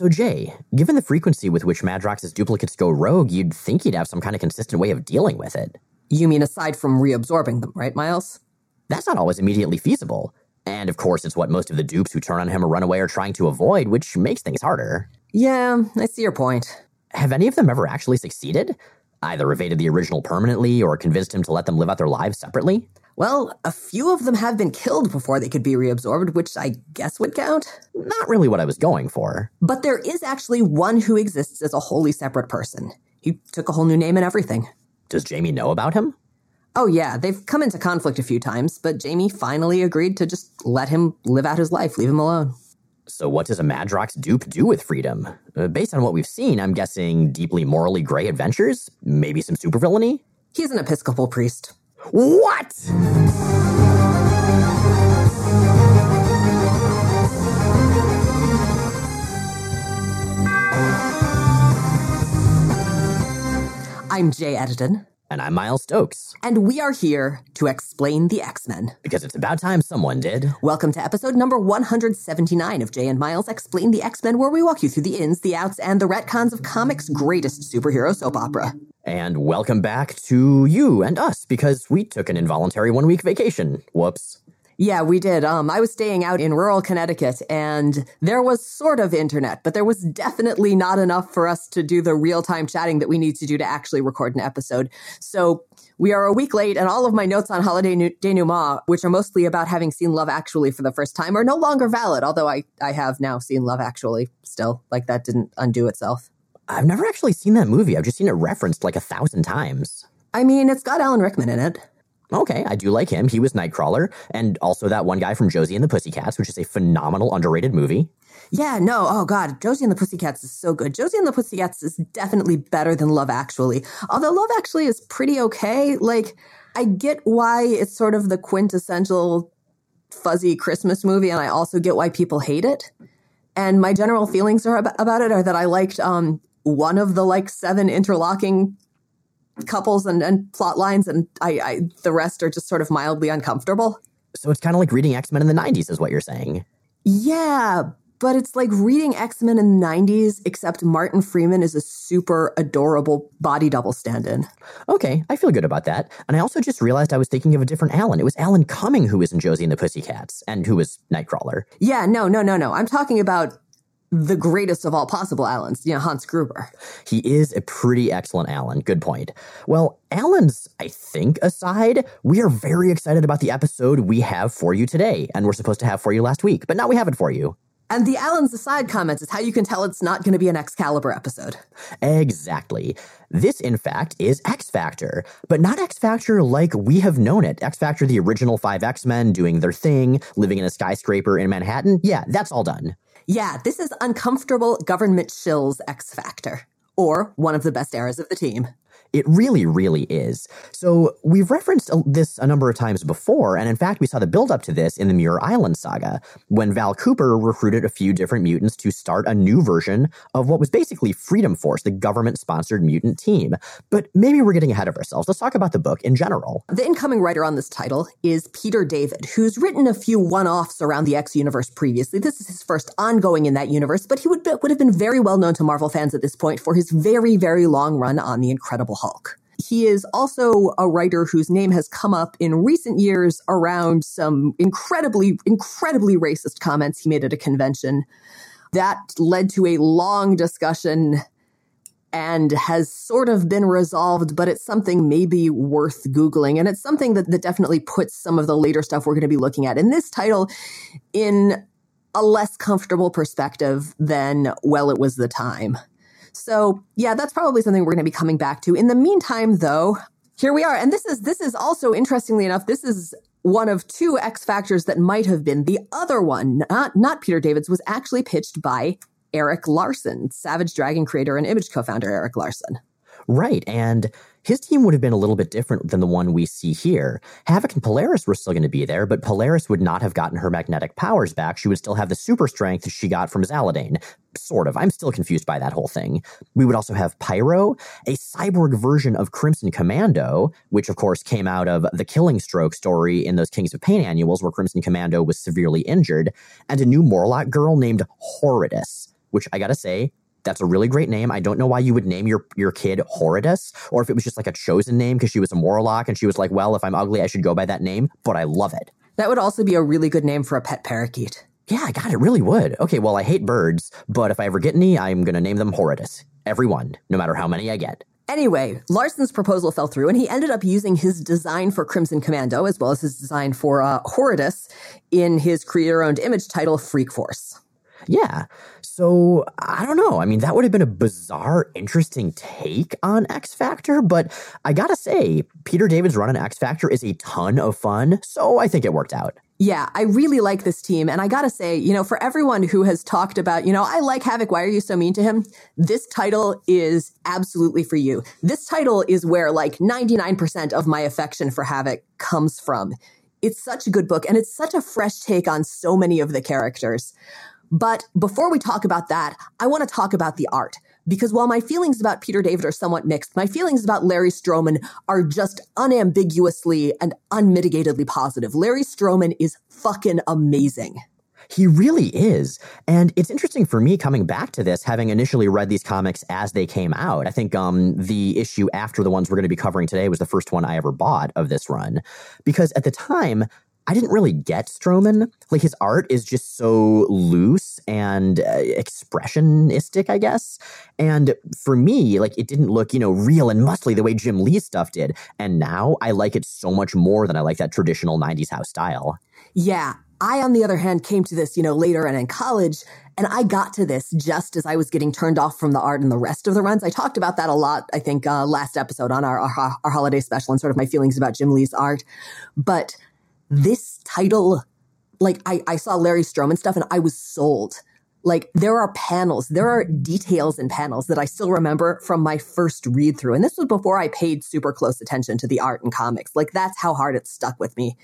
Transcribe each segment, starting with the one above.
So, Jay, given the frequency with which Madrox's duplicates go rogue, you'd think he'd have some kind of consistent way of dealing with it. You mean aside from reabsorbing them, right, Miles? That's not always immediately feasible. And of course, it's what most of the dupes who turn on him or run away are trying to avoid, which makes things harder. Yeah, I see your point. Have any of them ever actually succeeded? Either evaded the original permanently or convinced him to let them live out their lives separately? Well, a few of them have been killed before they could be reabsorbed, which I guess would count. Not really what I was going for. But there is actually one who exists as a wholly separate person. He took a whole new name and everything. Does Jamie know about him? Oh, yeah, they've come into conflict a few times, but Jamie finally agreed to just let him live out his life, leave him alone. So, what does a Madrox dupe do with freedom? Uh, based on what we've seen, I'm guessing deeply morally gray adventures? Maybe some supervillainy? He's an Episcopal priest. What? I'm Jay Edidin. And I'm Miles Stokes. And we are here to explain the X Men. Because it's about time someone did. Welcome to episode number 179 of Jay and Miles Explain the X Men, where we walk you through the ins, the outs, and the retcons of comics' greatest superhero soap opera. And welcome back to you and us, because we took an involuntary one week vacation. Whoops. Yeah, we did. Um, I was staying out in rural Connecticut and there was sort of internet, but there was definitely not enough for us to do the real time chatting that we need to do to actually record an episode. So we are a week late and all of my notes on holiday denouement, which are mostly about having seen Love Actually for the first time, are no longer valid. Although I, I have now seen Love Actually still. Like that didn't undo itself. I've never actually seen that movie. I've just seen it referenced like a thousand times. I mean, it's got Alan Rickman in it. Okay, I do like him. He was Nightcrawler, and also that one guy from Josie and the Pussycats, which is a phenomenal, underrated movie. Yeah, no, oh god, Josie and the Pussycats is so good. Josie and the Pussycats is definitely better than Love Actually. Although Love Actually is pretty okay. Like, I get why it's sort of the quintessential fuzzy Christmas movie, and I also get why people hate it. And my general feelings are about it are that I liked um, one of the like seven interlocking couples and, and plot lines, and I, I the rest are just sort of mildly uncomfortable. So it's kind of like reading X Men in the '90s, is what you're saying? Yeah, but it's like reading X Men in the 90s, except Martin Freeman is a super adorable body double stand in. Okay, I feel good about that. And I also just realized I was thinking of a different Alan. It was Alan Cumming who was in Josie and the Pussycats and who was Nightcrawler. Yeah, no, no, no, no. I'm talking about the greatest of all possible Alans, you know, Hans Gruber. He is a pretty excellent Alan. Good point. Well, Alan's, I think, aside, we are very excited about the episode we have for you today, and we're supposed to have for you last week, but now we have it for you. And the Alan's aside comments is how you can tell it's not going to be an Excalibur episode. Exactly. This, in fact, is X Factor, but not X Factor like we have known it. X Factor, the original five X Men doing their thing, living in a skyscraper in Manhattan. Yeah, that's all done. Yeah, this is uncomfortable government shills X Factor, or one of the best eras of the team. It really, really is. So we've referenced this a number of times before, and in fact, we saw the build up to this in the Muir Island saga, when Val Cooper recruited a few different mutants to start a new version of what was basically Freedom Force, the government sponsored mutant team. But maybe we're getting ahead of ourselves. Let's talk about the book in general. The incoming writer on this title is Peter David, who's written a few one offs around the X universe previously. This is his first ongoing in that universe, but he would, be, would have been very well known to Marvel fans at this point for his very, very long run on The Incredible Hulk. He is also a writer whose name has come up in recent years around some incredibly, incredibly racist comments he made at a convention. That led to a long discussion and has sort of been resolved, but it's something maybe worth Googling. And it's something that, that definitely puts some of the later stuff we're going to be looking at in this title in a less comfortable perspective than, well, it was the time. So yeah, that's probably something we're going to be coming back to. In the meantime, though, here we are. And this is, this is also interestingly enough, this is one of two X factors that might have been the other one, not, not Peter Davids, was actually pitched by Erik Larsen, Savage Dragon creator and image co-founder Erik Larsen. Right. And his team would have been a little bit different than the one we see here. Havoc and Polaris were still going to be there, but Polaris would not have gotten her magnetic powers back. She would still have the super strength she got from Zaladane. Sort of. I'm still confused by that whole thing. We would also have Pyro, a cyborg version of Crimson Commando, which of course came out of the Killing Stroke story in those Kings of Pain annuals where Crimson Commando was severely injured, and a new Morlock girl named Horridus which I gotta say, that's a really great name. I don't know why you would name your your kid Horridus, or if it was just like a chosen name because she was a Morlock and she was like, well, if I'm ugly, I should go by that name. But I love it. That would also be a really good name for a pet parakeet. Yeah, God, it really would. Okay, well, I hate birds, but if I ever get any, I'm gonna name them Horridus. Every one, no matter how many I get. Anyway, Larsen's proposal fell through, and he ended up using his design for Crimson Commando as well as his design for uh, Horridus in his creator-owned image title Freak Force. Yeah. So I don't know. I mean, that would have been a bizarre, interesting take on X Factor, but I gotta say, Peter David's run on X Factor is a ton of fun, so I think it worked out. Yeah, I really like this team. And I gotta say, you know, for everyone who has talked about, you know, I like Havoc, why are you so mean to him? This title is absolutely for you. This title is where like 99% of my affection for Havoc comes from. It's such a good book and it's such a fresh take on so many of the characters. But before we talk about that, I want to talk about the art. Because while my feelings about Peter David are somewhat mixed, my feelings about Larry Stroman are just unambiguously and unmitigatedly positive. Larry Stroman is fucking amazing. He really is. And it's interesting for me coming back to this, having initially read these comics as they came out. I think um, the issue after the ones we're going to be covering today was the first one I ever bought of this run. Because at the time, I didn't really get Stroman. Like his art is just so loose and uh, expressionistic, I guess. And for me, like it didn't look, you know, real and muscly the way Jim Lee's stuff did. And now I like it so much more than I like that traditional 90s house style. Yeah. I, on the other hand, came to this, you know, later and in college, and I got to this just as I was getting turned off from the art and the rest of the runs. I talked about that a lot, I think, uh, last episode on our, our, our holiday special and sort of my feelings about Jim Lee's art. But this title, like I, I saw Larry Stroman stuff and I was sold. Like there are panels, there are details in panels that I still remember from my first read through. And this was before I paid super close attention to the art and comics. Like that's how hard it stuck with me.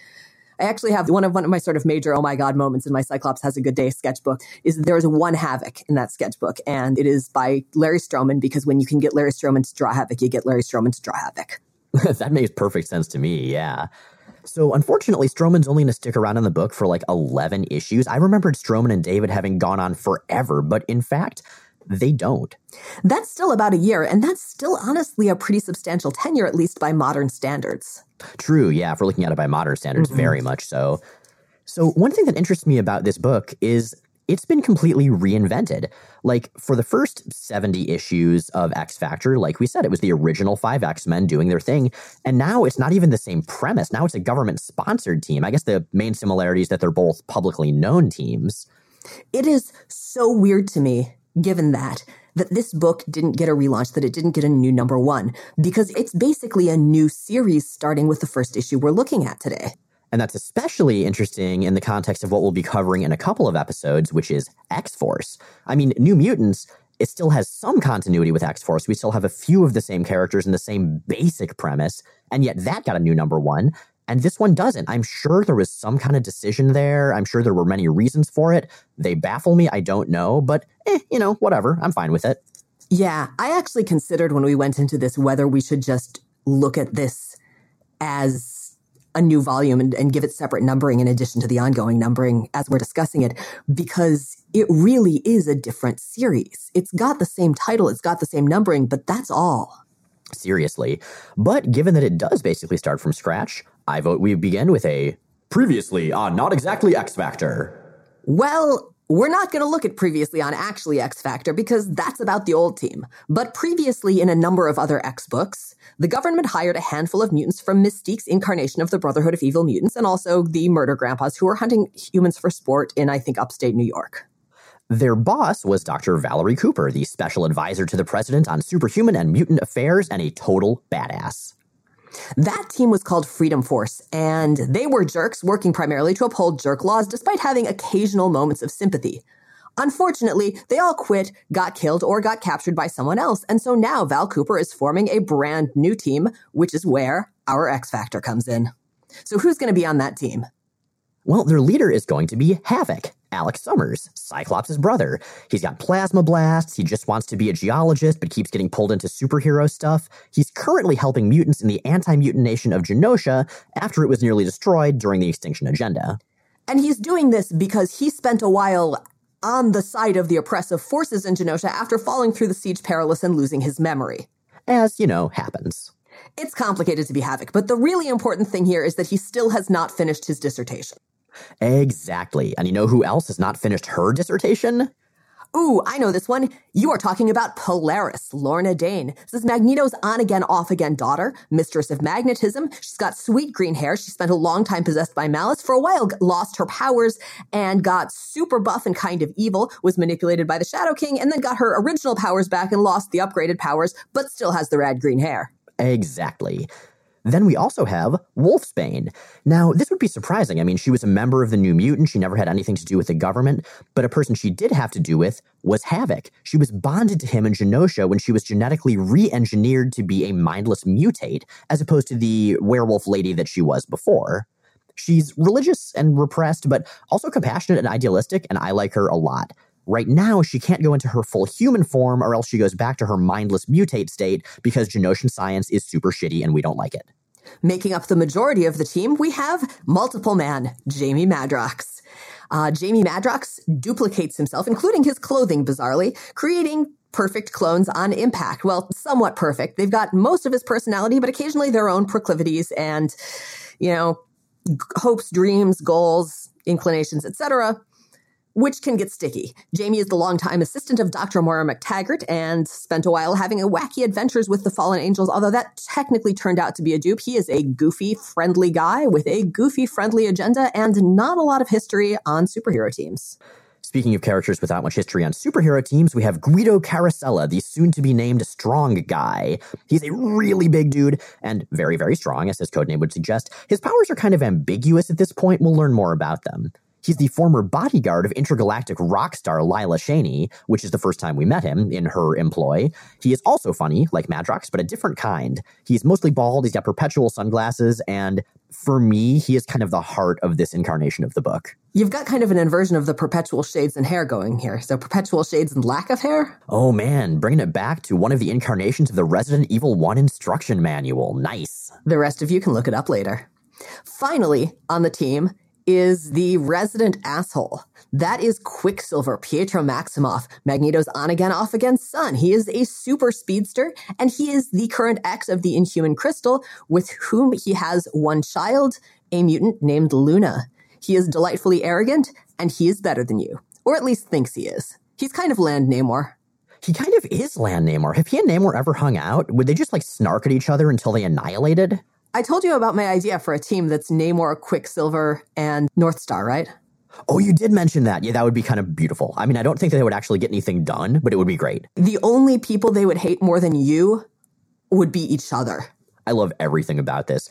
I actually have one of one of my sort of major oh my god moments in my Cyclops has a good day sketchbook is there is one Havoc in that sketchbook and it is by Larry Stroman because when you can get Larry Stroman to draw Havoc, you get Larry Stroman to draw Havoc. that makes perfect sense to me. Yeah. So unfortunately, Stroman's only going to stick around in the book for like 11 issues. I remembered Stroman and David having gone on forever, but in fact, they don't. That's still about a year, and that's still honestly a pretty substantial tenure, at least by modern standards. True, yeah, if we're looking at it by modern standards, mm-hmm. very much so. So, one thing that interests me about this book is it's been completely reinvented. Like for the first 70 issues of X Factor, like we said, it was the original five X Men doing their thing. And now it's not even the same premise. Now it's a government sponsored team. I guess the main similarity is that they're both publicly known teams. It is so weird to me, given that, that this book didn't get a relaunch, that it didn't get a new number one, because it's basically a new series starting with the first issue we're looking at today. And that's especially interesting in the context of what we'll be covering in a couple of episodes, which is X Force. I mean, New Mutants, it still has some continuity with X Force. We still have a few of the same characters and the same basic premise, and yet that got a new number one. And this one doesn't. I'm sure there was some kind of decision there. I'm sure there were many reasons for it. They baffle me. I don't know, but eh, you know, whatever. I'm fine with it. Yeah, I actually considered when we went into this whether we should just look at this as a new volume and, and give it separate numbering in addition to the ongoing numbering as we're discussing it, because it really is a different series. It's got the same title, it's got the same numbering, but that's all. Seriously. But given that it does basically start from scratch, I vote we begin with a previously on Not Exactly X Factor. Well, we're not going to look at previously on actually X Factor because that's about the old team. But previously in a number of other X books, the government hired a handful of mutants from Mystique's incarnation of the Brotherhood of Evil Mutants and also the Murder Grandpas who were hunting humans for sport in, I think, upstate New York. Their boss was Dr. Valerie Cooper, the special advisor to the president on superhuman and mutant affairs and a total badass. That team was called Freedom Force, and they were jerks working primarily to uphold jerk laws despite having occasional moments of sympathy. Unfortunately, they all quit, got killed, or got captured by someone else, and so now Val Cooper is forming a brand new team, which is where our X Factor comes in. So who's going to be on that team? Well, their leader is going to be Havoc, Alex Summers, Cyclops' brother. He's got plasma blasts. He just wants to be a geologist, but keeps getting pulled into superhero stuff. He's currently helping mutants in the anti mutant nation of Genosha after it was nearly destroyed during the Extinction Agenda. And he's doing this because he spent a while on the side of the oppressive forces in Genosha after falling through the siege perilous and losing his memory. As, you know, happens. It's complicated to be Havoc, but the really important thing here is that he still has not finished his dissertation. Exactly. And you know who else has not finished her dissertation? Ooh, I know this one. You are talking about Polaris, Lorna Dane. This is Magneto's on again, off again daughter, mistress of magnetism. She's got sweet green hair. She spent a long time possessed by malice. For a while, lost her powers and got super buff and kind of evil, was manipulated by the Shadow King, and then got her original powers back and lost the upgraded powers, but still has the rad green hair. Exactly. Then we also have Wolfsbane. Now, this would be surprising. I mean, she was a member of the New Mutant. She never had anything to do with the government, but a person she did have to do with was Havoc. She was bonded to him in Genosha when she was genetically re engineered to be a mindless mutate, as opposed to the werewolf lady that she was before. She's religious and repressed, but also compassionate and idealistic, and I like her a lot. Right now, she can't go into her full human form, or else she goes back to her mindless mutate state because Genoshan science is super shitty and we don't like it. Making up the majority of the team, we have multiple man, Jamie Madrox. Uh, Jamie Madrox duplicates himself, including his clothing, bizarrely, creating perfect clones on impact. Well, somewhat perfect. They've got most of his personality, but occasionally their own proclivities and, you know, hopes, dreams, goals, inclinations, etc which can get sticky. Jamie is the longtime assistant of Dr. Moira MacTaggert and spent a while having a wacky adventures with the fallen angels, although that technically turned out to be a dupe. He is a goofy, friendly guy with a goofy, friendly agenda and not a lot of history on superhero teams. Speaking of characters without much history on superhero teams, we have Guido Carosella, the soon to be named strong guy. He's a really big dude and very, very strong, as his codename would suggest. His powers are kind of ambiguous at this point. We'll learn more about them. He's the former bodyguard of intergalactic rock star Lila Cheney, which is the first time we met him in her employ. He is also funny, like Madrox, but a different kind. He's mostly bald, he's got perpetual sunglasses, and for me, he is kind of the heart of this incarnation of the book. You've got kind of an inversion of the perpetual shades and hair going here. So, perpetual shades and lack of hair? Oh man, bringing it back to one of the incarnations of the Resident Evil 1 instruction manual. Nice. The rest of you can look it up later. Finally, on the team is the resident asshole. That is Quicksilver, Pietro Maximoff, Magneto's on again, off again son. He is a super speedster, and he is the current ex of the Inhuman Crystal, with whom he has one child, a mutant named Luna. He is delightfully arrogant, and he is better than you, or at least thinks he is. He's kind of Land Namor. He kind of is Land Namor. Have he and Namor ever hung out? Would they just like snark at each other until they annihilated? I told you about my idea for a team that's Namor, Quicksilver, and Northstar, right? Oh, you did mention that. Yeah, that would be kind of beautiful. I mean, I don't think they would actually get anything done, but it would be great. The only people they would hate more than you would be each other. I love everything about this.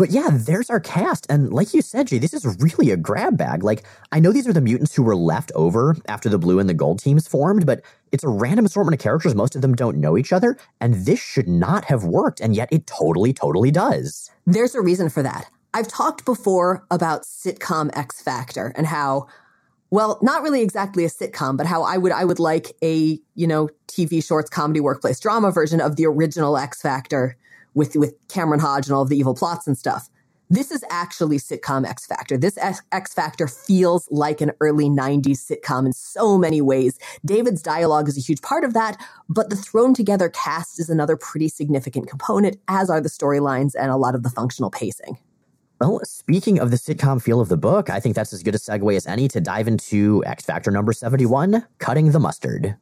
But yeah, there's our cast. And like you said, Jay, this is really a grab bag. Like, I know these are the mutants who were left over after the blue and the gold teams formed, but it's a random assortment of characters. Most of them don't know each other. And this should not have worked. And yet it totally, totally does. There's a reason for that. I've talked before about sitcom X Factor and how well, not really exactly a sitcom, but how I would I would like a, you know, TV shorts comedy workplace drama version of the original X Factor with with Cameron Hodge and all of the evil plots and stuff. This is actually sitcom X Factor. This X Factor feels like an early 90s sitcom in so many ways. David's dialogue is a huge part of that, but the thrown together cast is another pretty significant component, as are the storylines and a lot of the functional pacing. Well, speaking of the sitcom feel of the book, I think that's as good a segue as any to dive into X Factor number 71 Cutting the Mustard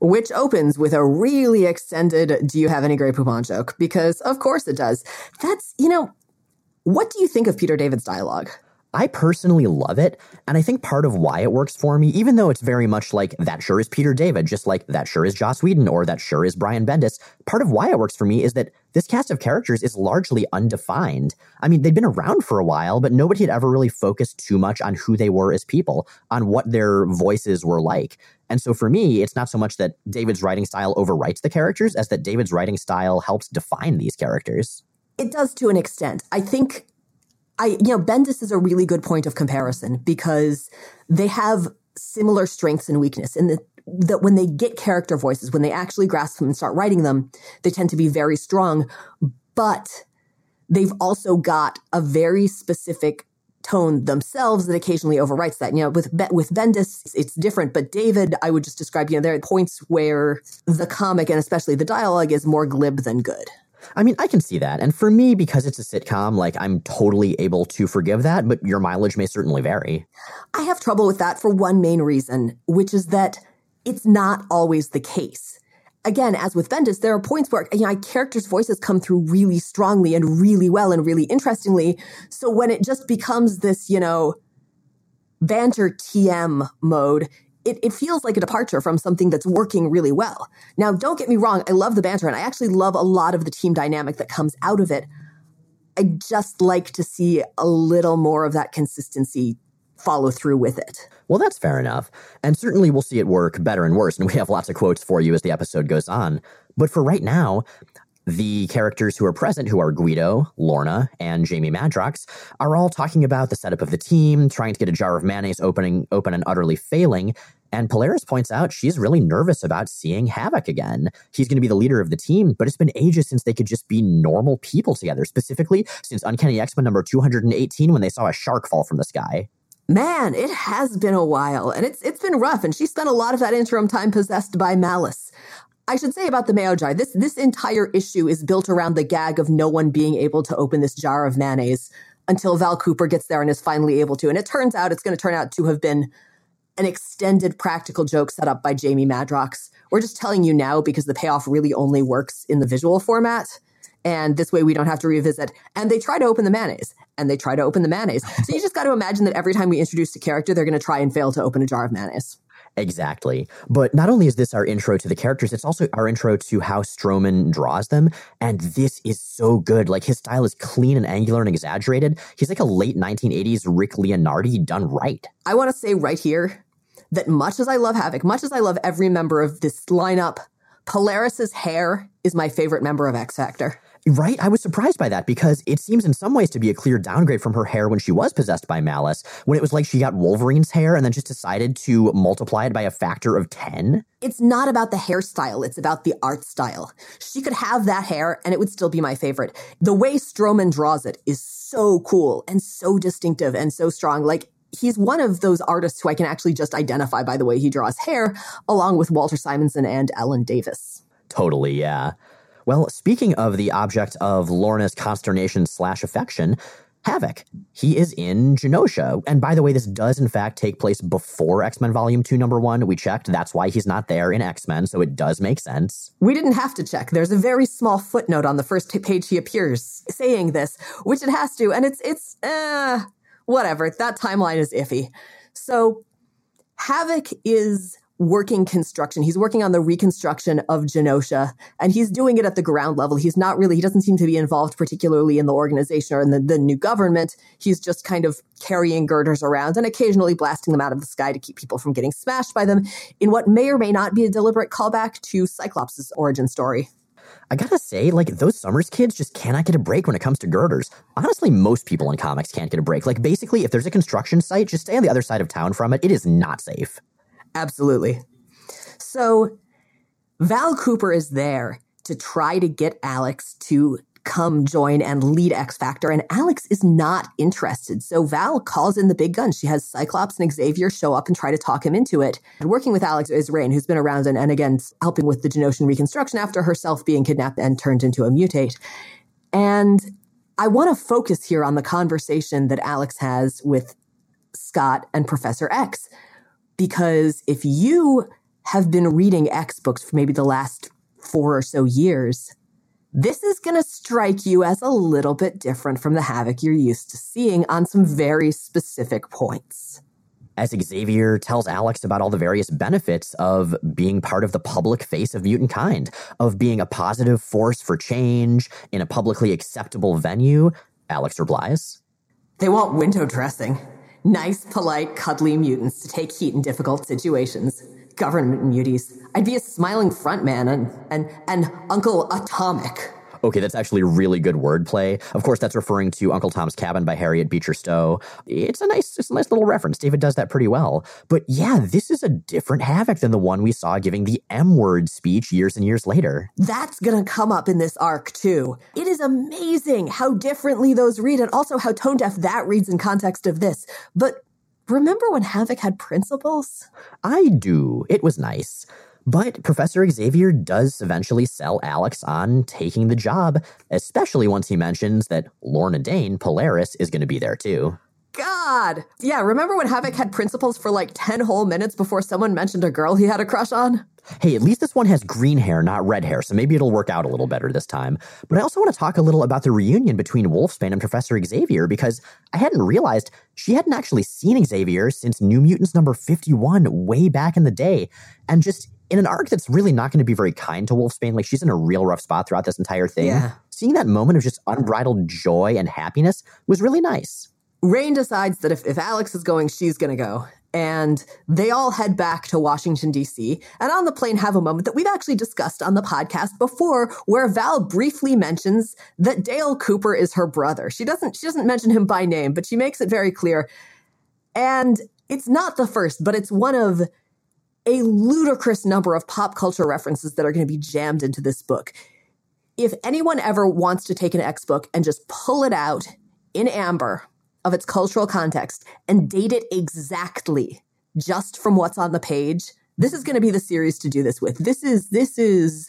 which opens with a really extended Do you have any Grey Poupon joke? Because of course it does. That's, you know, what do you think of Peter David's dialogue? I personally love it, and I think part of why it works for me, even though it's very much like that sure is Peter David, just like that sure is Joss Whedon, or that sure is Brian Bendis, part of why it works for me is that this cast of characters is largely undefined. I mean, they'd been around for a while, but nobody had ever really focused too much on who they were as people, on what their voices were like. And so for me, it's not so much that David's writing style overwrites the characters as that David's writing style helps define these characters. It does to an extent. I think I, you know, Bendis is a really good point of comparison because they have similar strengths and weakness in that that when they get character voices, when they actually grasp them and start writing them, they tend to be very strong. But they've also got a very specific tone themselves that occasionally overwrites that. You know, with with Bendis, it's different, but David, I would just describe. You know, there are points where the comic and especially the dialogue is more glib than good. I mean, I can see that. And for me, because it's a sitcom, like I'm totally able to forgive that, but your mileage may certainly vary. I have trouble with that for one main reason, which is that it's not always the case. Again, as with Bendis, there are points where you know, characters' voices come through really strongly and really well and really interestingly. So when it just becomes this, you know, banter TM mode, it, it feels like a departure from something that's working really well. Now, don't get me wrong, I love the banter and I actually love a lot of the team dynamic that comes out of it. I just like to see a little more of that consistency follow through with it. Well, that's fair enough. And certainly we'll see it work better and worse. And we have lots of quotes for you as the episode goes on. But for right now, the characters who are present, who are Guido, Lorna, and Jamie Madrox, are all talking about the setup of the team, trying to get a jar of mayonnaise opening open and utterly failing, and Polaris points out she's really nervous about seeing Havoc again. He's going to be the leader of the team, but it's been ages since they could just be normal people together, specifically since Uncanny X Men number 218 when they saw a shark fall from the sky. Man, it has been a while, and it's it's been rough, and she spent a lot of that interim time possessed by malice. I should say about the mayo jar, this this entire issue is built around the gag of no one being able to open this jar of mayonnaise until Val Cooper gets there and is finally able to. And it turns out it's going to turn out to have been an extended practical joke set up by Jamie Madrox. We're just telling you now because the payoff really only works in the visual format. And this way we don't have to revisit. And they try to open the mayonnaise and they try to open the mayonnaise. So you just got to imagine that every time we introduce a character, they're going to try and fail to open a jar of mayonnaise. Exactly. But not only is this our intro to the characters, it's also our intro to how Stroman draws them. And this is so good. Like his style is clean and angular and exaggerated. He's like a late 1980s Rick Leonardi done right. I want to say right here that much as I love Havoc, much as I love every member of this lineup, Polaris's hair is my favorite member of X Factor. Right? I was surprised by that because it seems in some ways to be a clear downgrade from her hair when she was possessed by malice, when it was like she got Wolverine's hair and then just decided to multiply it by a factor of 10. It's not about the hairstyle, it's about the art style. She could have that hair and it would still be my favorite. The way Stroman draws it is so cool and so distinctive and so strong. Like, he's one of those artists who I can actually just identify by the way he draws hair, along with Walter Simonson and Alan Davis. Totally, yeah. Well, speaking of the object of Lorna's consternation slash affection, Havoc. He is in Genosha. And by the way, this does in fact take place before X Men Volume 2, number one. We checked. That's why he's not there in X Men, so it does make sense. We didn't have to check. There's a very small footnote on the first page he appears saying this, which it has to. And it's, it's, uh, whatever. That timeline is iffy. So Havoc is working construction. He's working on the reconstruction of Genosha and he's doing it at the ground level. He's not really, he doesn't seem to be involved particularly in the organization or in the, the new government. He's just kind of carrying girders around and occasionally blasting them out of the sky to keep people from getting smashed by them in what may or may not be a deliberate callback to Cyclops' origin story. I gotta say, like, those Summers kids just cannot get a break when it comes to girders. Honestly, most people in comics can't get a break. Like, basically, if there's a construction site, just stay on the other side of town from it. It is not safe. Absolutely. So, Val Cooper is there to try to get Alex to come join and lead X Factor. And Alex is not interested. So Val calls in the big guns. She has Cyclops and Xavier show up and try to talk him into it. And working with Alex is Rain, who's been around and, and again helping with the Genoshan reconstruction after herself being kidnapped and turned into a mutate. And I want to focus here on the conversation that Alex has with Scott and Professor X. Because if you have been reading X books for maybe the last four or so years, this is going to strike you as a little bit different from the havoc you're used to seeing on some very specific points. As Xavier tells Alex about all the various benefits of being part of the public face of mutant kind, of being a positive force for change in a publicly acceptable venue, Alex replies, They want window dressing. Nice, polite, cuddly mutants to take heat in difficult situations government muties. I'd be a smiling front man and, and, and Uncle Atomic. Okay, that's actually really good wordplay. Of course, that's referring to Uncle Tom's Cabin by Harriet Beecher Stowe. It's a nice, it's a nice little reference. David does that pretty well. But yeah, this is a different Havoc than the one we saw giving the M word speech years and years later. That's gonna come up in this arc too. It is amazing how differently those read and also how tone deaf that reads in context of this. But remember when Havoc had principles? I do. It was nice. But Professor Xavier does eventually sell Alex on taking the job, especially once he mentions that Lorna Dane, Polaris, is going to be there too. God! Yeah, remember when Havoc had principles for like 10 whole minutes before someone mentioned a girl he had a crush on? Hey, at least this one has green hair, not red hair, so maybe it'll work out a little better this time. But I also want to talk a little about the reunion between Wolfsbane and Professor Xavier because I hadn't realized she hadn't actually seen Xavier since New Mutants number 51 way back in the day. And just in an arc that's really not going to be very kind to Wolfsbane, like she's in a real rough spot throughout this entire thing. Yeah. Seeing that moment of just unbridled joy and happiness was really nice. Rain decides that if, if Alex is going, she's going to go. And they all head back to Washington, D.C. And on the plane, have a moment that we've actually discussed on the podcast before, where Val briefly mentions that Dale Cooper is her brother. She doesn't, she doesn't mention him by name, but she makes it very clear. And it's not the first, but it's one of a ludicrous number of pop culture references that are going to be jammed into this book. If anyone ever wants to take an X book and just pull it out in amber of its cultural context and date it exactly just from what's on the page, this is going to be the series to do this with. This is, this is,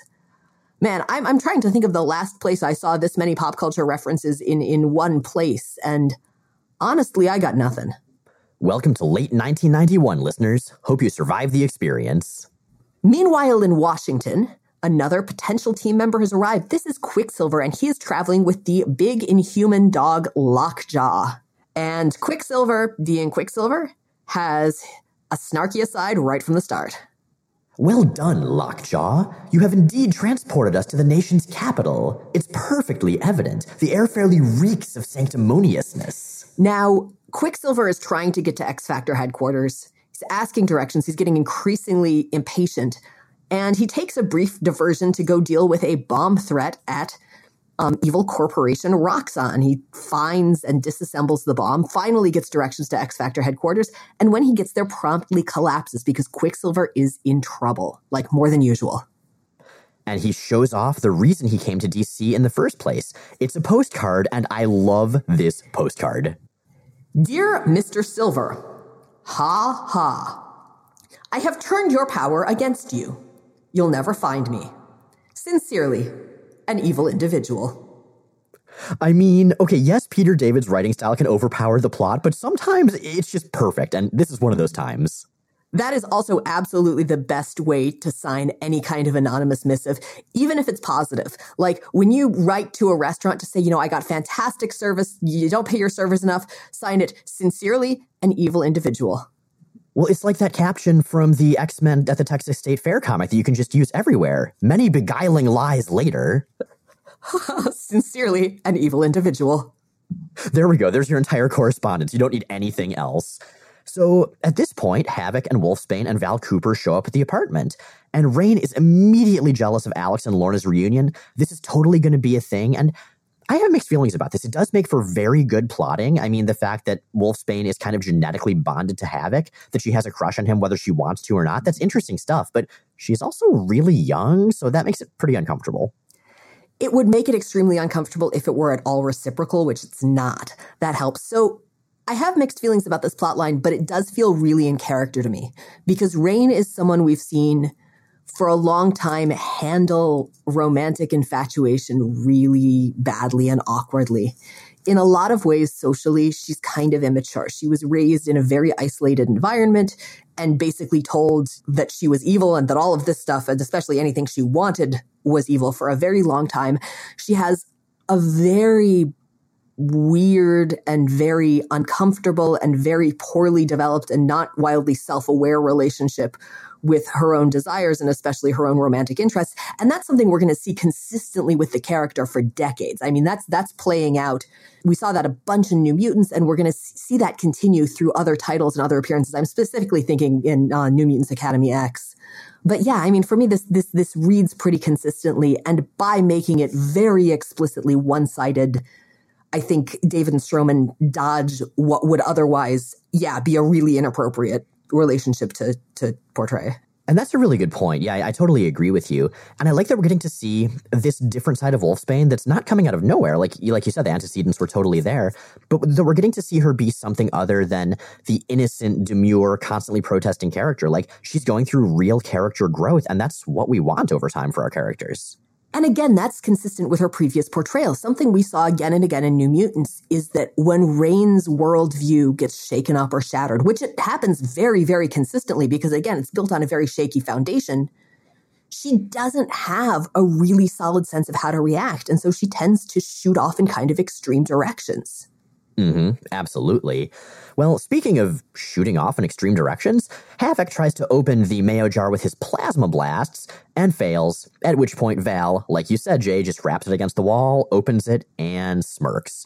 man, I'm, I'm trying to think of the last place I saw this many pop culture references in, in one place. And honestly, I got nothing. Welcome to late 1991, listeners. Hope you survived the experience. Meanwhile, in Washington, another potential team member has arrived. This is Quicksilver, and he is traveling with the big inhuman dog Lockjaw. And Quicksilver, being Quicksilver, has a snarky aside right from the start. Well done, Lockjaw. You have indeed transported us to the nation's capital. It's perfectly evident. The air fairly reeks of sanctimoniousness. Now, Quicksilver is trying to get to X Factor headquarters. He's asking directions. He's getting increasingly impatient. And he takes a brief diversion to go deal with a bomb threat at um, evil corporation Roxxon. He finds and disassembles the bomb, finally gets directions to X Factor headquarters, and when he gets there, promptly collapses because Quicksilver is in trouble, like more than usual. And he shows off the reason he came to DC in the first place. It's a postcard, and I love this postcard. Dear Mr. Silver, ha ha. I have turned your power against you. You'll never find me. Sincerely, an evil individual. I mean, okay, yes, Peter David's writing style can overpower the plot, but sometimes it's just perfect, and this is one of those times. That is also absolutely the best way to sign any kind of anonymous missive, even if it's positive. Like when you write to a restaurant to say, you know, I got fantastic service, you don't pay your servers enough, sign it sincerely, an evil individual. Well, it's like that caption from the X Men at the Texas State Fair comic that you can just use everywhere. Many beguiling lies later. Sincerely, an evil individual. There we go. There's your entire correspondence. You don't need anything else. So at this point, Havoc and Wolfsbane and Val Cooper show up at the apartment, and Rain is immediately jealous of Alex and Lorna's reunion. This is totally going to be a thing, and I have mixed feelings about this. It does make for very good plotting. I mean, the fact that Wolfsbane is kind of genetically bonded to Havoc, that she has a crush on him whether she wants to or not, that's interesting stuff. But she's also really young, so that makes it pretty uncomfortable. It would make it extremely uncomfortable if it were at all reciprocal, which it's not. That helps. So I have mixed feelings about this plotline, but it does feel really in character to me because Rain is someone we've seen for a long time handle romantic infatuation really badly and awkwardly. In a lot of ways, socially, she's kind of immature. She was raised in a very isolated environment and basically told that she was evil and that all of this stuff, and especially anything she wanted, was evil for a very long time. She has a very weird and very uncomfortable and very poorly developed and not wildly self aware relationship with her own desires and especially her own romantic interests. And that's something we're going to see consistently with the character for decades. I mean, that's, that's playing out. We saw that a bunch in New Mutants, and we're going to see that continue through other titles and other appearances. I'm specifically thinking in uh, New Mutants Academy X. But yeah, I mean, for me, this, this, this reads pretty consistently. And by making it very explicitly one sided, I think David and Stroman dodge what would otherwise, yeah, be a really inappropriate relationship to to portray. And that's a really good point. Yeah, I, I, totally agree with you. And I like that we're getting to see this different side of Wolfsbane that's not coming out of nowhere. Like, like you said, the antecedents were totally there, but that we're getting to see her be something other than the innocent, demure, constantly protesting character. Like, she's going through real character growth, and that's what we want over time for our characters. And again, that's consistent with her previous portrayal. Something we saw again and again in New Mutants is that when Rain's worldview gets shaken up or shattered, which it happens very, very consistently because again, it's built on a very shaky foundation, she doesn't have a really solid sense of how to react. And so she tends to shoot off in kind of extreme directions. Mm-hmm, absolutely. Well, speaking of shooting off in extreme directions, Havoc tries to open the mayo jar with his plasma blasts and fails, at which point Val, like you said, Jay, just wraps it against the wall, opens it, and smirks.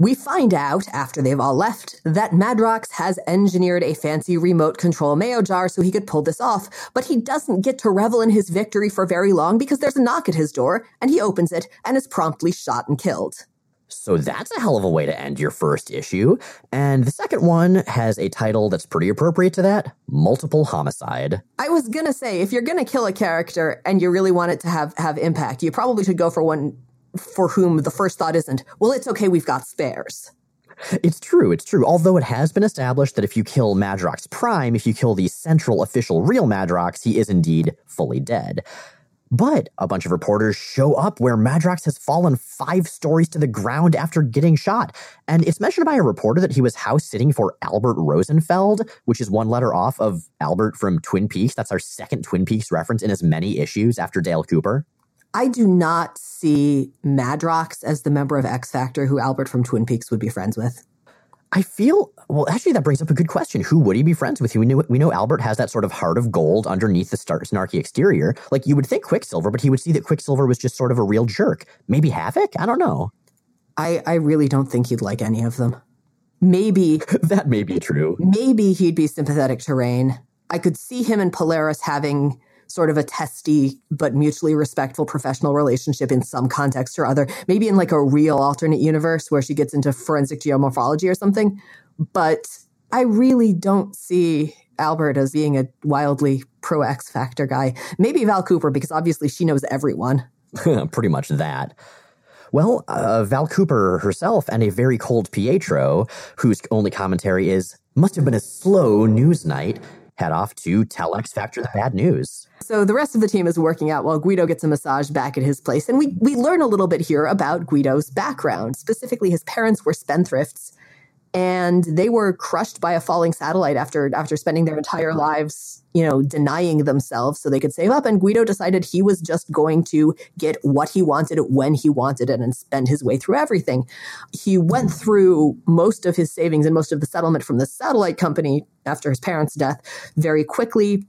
We find out, after they've all left, that Madrox has engineered a fancy remote control mayo jar so he could pull this off, but he doesn't get to revel in his victory for very long because there's a knock at his door, and he opens it and is promptly shot and killed. So that's a hell of a way to end your first issue. And the second one has a title that's pretty appropriate to that Multiple Homicide. I was gonna say, if you're gonna kill a character and you really want it to have, have impact, you probably should go for one for whom the first thought isn't, well, it's okay, we've got spares. It's true, it's true. Although it has been established that if you kill Madrox Prime, if you kill the central official real Madrox, he is indeed fully dead. But a bunch of reporters show up where Madrox has fallen five stories to the ground after getting shot. And it's mentioned by a reporter that he was house sitting for Albert Rosenfeld, which is one letter off of Albert from Twin Peaks. That's our second Twin Peaks reference in as many issues after Dale Cooper. I do not see Madrox as the member of X Factor who Albert from Twin Peaks would be friends with. I feel well. Actually, that brings up a good question. Who would he be friends with? We know we know Albert has that sort of heart of gold underneath the star- snarky exterior. Like you would think Quicksilver, but he would see that Quicksilver was just sort of a real jerk. Maybe Havoc. I don't know. I I really don't think he'd like any of them. Maybe that may be true. Maybe he'd be sympathetic to Rain. I could see him and Polaris having sort of a testy but mutually respectful professional relationship in some context or other. Maybe in like a real alternate universe where she gets into forensic geomorphology or something. But I really don't see Albert as being a wildly pro X Factor guy. Maybe Val Cooper, because obviously she knows everyone. Pretty much that. Well, uh, Val Cooper herself and a very cold Pietro, whose only commentary is, must have been a slow news night, head off to tell X Factor the bad news. So the rest of the team is working out while Guido gets a massage back at his place. And we, we learn a little bit here about Guido's background. Specifically, his parents were spendthrifts and they were crushed by a falling satellite after after spending their entire lives, you know, denying themselves so they could save up. And Guido decided he was just going to get what he wanted when he wanted it and spend his way through everything. He went through most of his savings and most of the settlement from the satellite company after his parents' death very quickly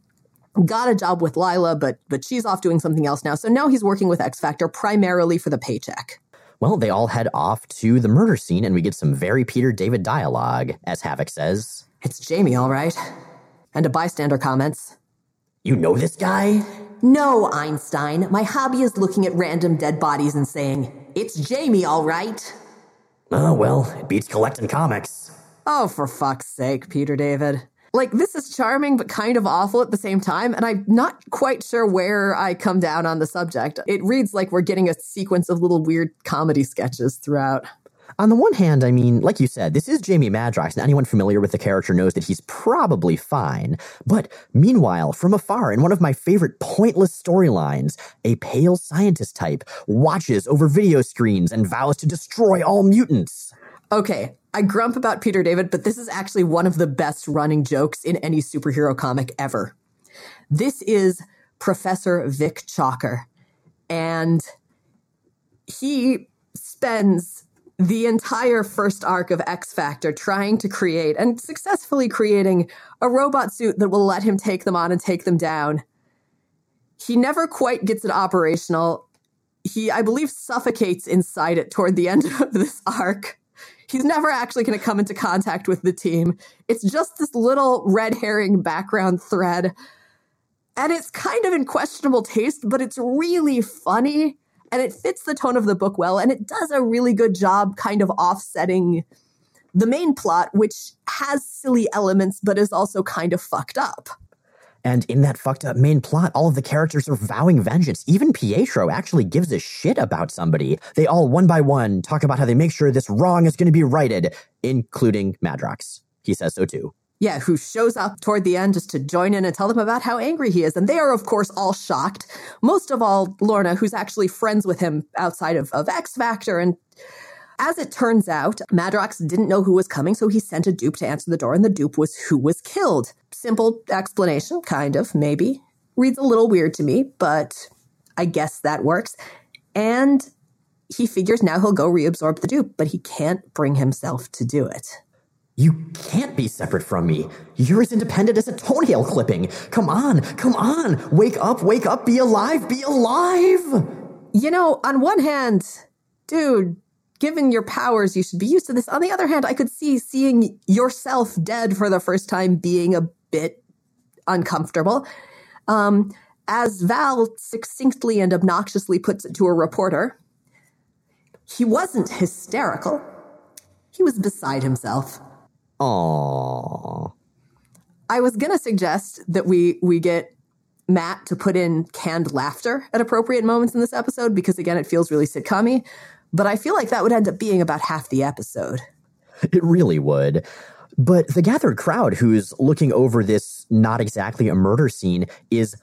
got a job with Lila, but but she's off doing something else now. So now he's working with X Factor primarily for the paycheck. Well, they all head off to the murder scene, and we get some very Peter David dialogue, as Havoc says. It's Jamie, all right. And a bystander comments. You know this guy? No, Einstein. My hobby is looking at random dead bodies and saying, It's Jamie, all right. Oh, well, it beats collecting comics. Oh, for fuck's sake, Peter David. Like, this is charming, but kind of awful at the same time. And I'm not quite sure where I come down on the subject. It reads like we're getting a sequence of little weird comedy sketches throughout. On the one hand, I mean, like you said, this is Jamie Madrox, and anyone familiar with the character knows that he's probably fine. But meanwhile, from afar, in one of my favorite pointless storylines, a pale scientist type watches over video screens and vows to destroy all mutants. Okay, I grump about Peter David, but this is actually one of the best running jokes in any superhero comic ever. This is Professor Vic Chalker, and he spends the entire first arc of X Factor trying to create and successfully creating a robot suit that will let him take them on and take them down. He never quite gets it operational. He, I believe, suffocates inside it toward the end of this arc. He's never actually going to come into contact with the team. It's just this little red herring background thread. And it's kind of in questionable taste, but it's really funny and it fits the tone of the book well and it does a really good job kind of offsetting the main plot which has silly elements but is also kind of fucked up and in that fucked up main plot, all of the characters are vowing vengeance. Even Pietro actually gives a shit about somebody. They all, one by one, talk about how they make sure this wrong is going to be righted, including Madrox. He says so too. Yeah, who shows up toward the end just to join in and tell them about how angry he is. And they are, of course, all shocked. Most of all, Lorna, who's actually friends with him outside of, of X Factor. And as it turns out, Madrox didn't know who was coming, so he sent a dupe to answer the door, and the dupe was who was killed. Simple explanation, kind of, maybe. Reads a little weird to me, but I guess that works. And he figures now he'll go reabsorb the dupe, but he can't bring himself to do it. You can't be separate from me. You're as independent as a toenail clipping. Come on, come on. Wake up, wake up, be alive, be alive. You know, on one hand, dude, given your powers, you should be used to this. On the other hand, I could see seeing yourself dead for the first time being a bit uncomfortable. Um, as Val succinctly and obnoxiously puts it to a reporter, he wasn't hysterical. He was beside himself. Aww. I was gonna suggest that we we get Matt to put in canned laughter at appropriate moments in this episode because again it feels really sitcommy, but I feel like that would end up being about half the episode. It really would. But the gathered crowd who's looking over this not exactly a murder scene is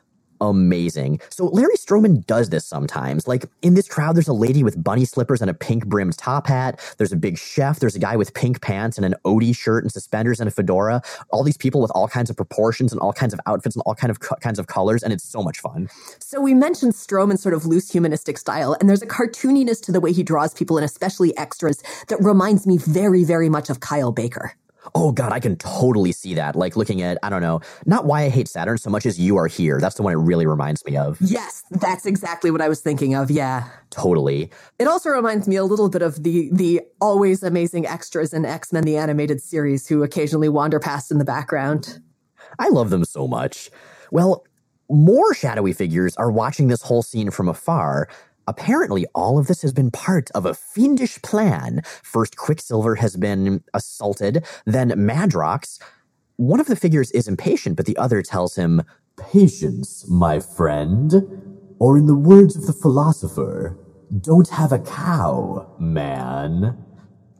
amazing. So Larry Stroman does this sometimes. Like in this crowd, there's a lady with bunny slippers and a pink brimmed top hat. There's a big chef. There's a guy with pink pants and an Odie shirt and suspenders and a fedora. All these people with all kinds of proportions and all kinds of outfits and all kind of co- kinds of colors, and it's so much fun. So we mentioned Stroman's sort of loose humanistic style, and there's a cartooniness to the way he draws people and especially extras that reminds me very, very much of Kyle Baker oh god, I can totally see that. Like looking at, I don't know, not why I hate Saturn so much as you are here. That's the one it really reminds me of. Yes, that's exactly what I was thinking of. Yeah. Totally. It also reminds me a little bit of the the always amazing extras in X-Men the animated series who occasionally wander past in the background. I love them so much. Well, more shadowy figures are watching this whole scene from afar, Apparently, all of this has been part of a fiendish plan. First, Quicksilver has been assaulted, then Madrox. One of the figures is impatient, but the other tells him, Patience, my friend. Or in the words of the philosopher, don't have a cow, man.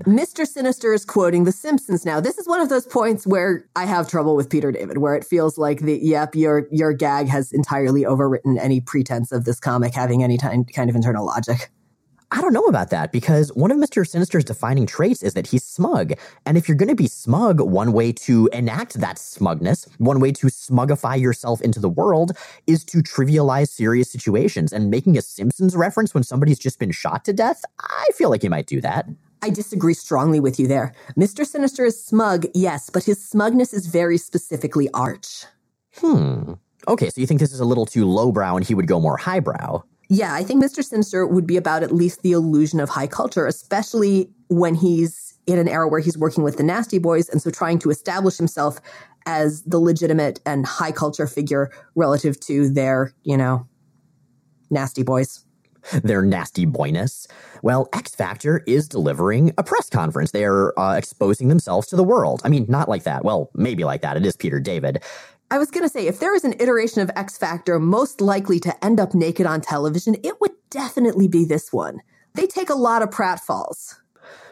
Mr. Sinister is quoting The Simpsons now. This is one of those points where I have trouble with Peter David, where it feels like the yep, your your gag has entirely overwritten any pretense of this comic having any kind kind of internal logic. I don't know about that because one of Mr. Sinister's defining traits is that he's smug. And if you're going to be smug, one way to enact that smugness, one way to smugify yourself into the world is to trivialize serious situations. And making a Simpsons reference when somebody's just been shot to death, I feel like he might do that. I disagree strongly with you there. Mr. Sinister is smug, yes, but his smugness is very specifically arch. Hmm. Okay, so you think this is a little too lowbrow and he would go more highbrow? Yeah, I think Mr. Sinister would be about at least the illusion of high culture, especially when he's in an era where he's working with the Nasty Boys and so trying to establish himself as the legitimate and high culture figure relative to their, you know, Nasty Boys their nasty boyness. Well, X Factor is delivering a press conference. They are uh, exposing themselves to the world. I mean, not like that. Well, maybe like that. It is Peter David. I was going to say, if there is an iteration of X Factor most likely to end up naked on television, it would definitely be this one. They take a lot of pratfalls.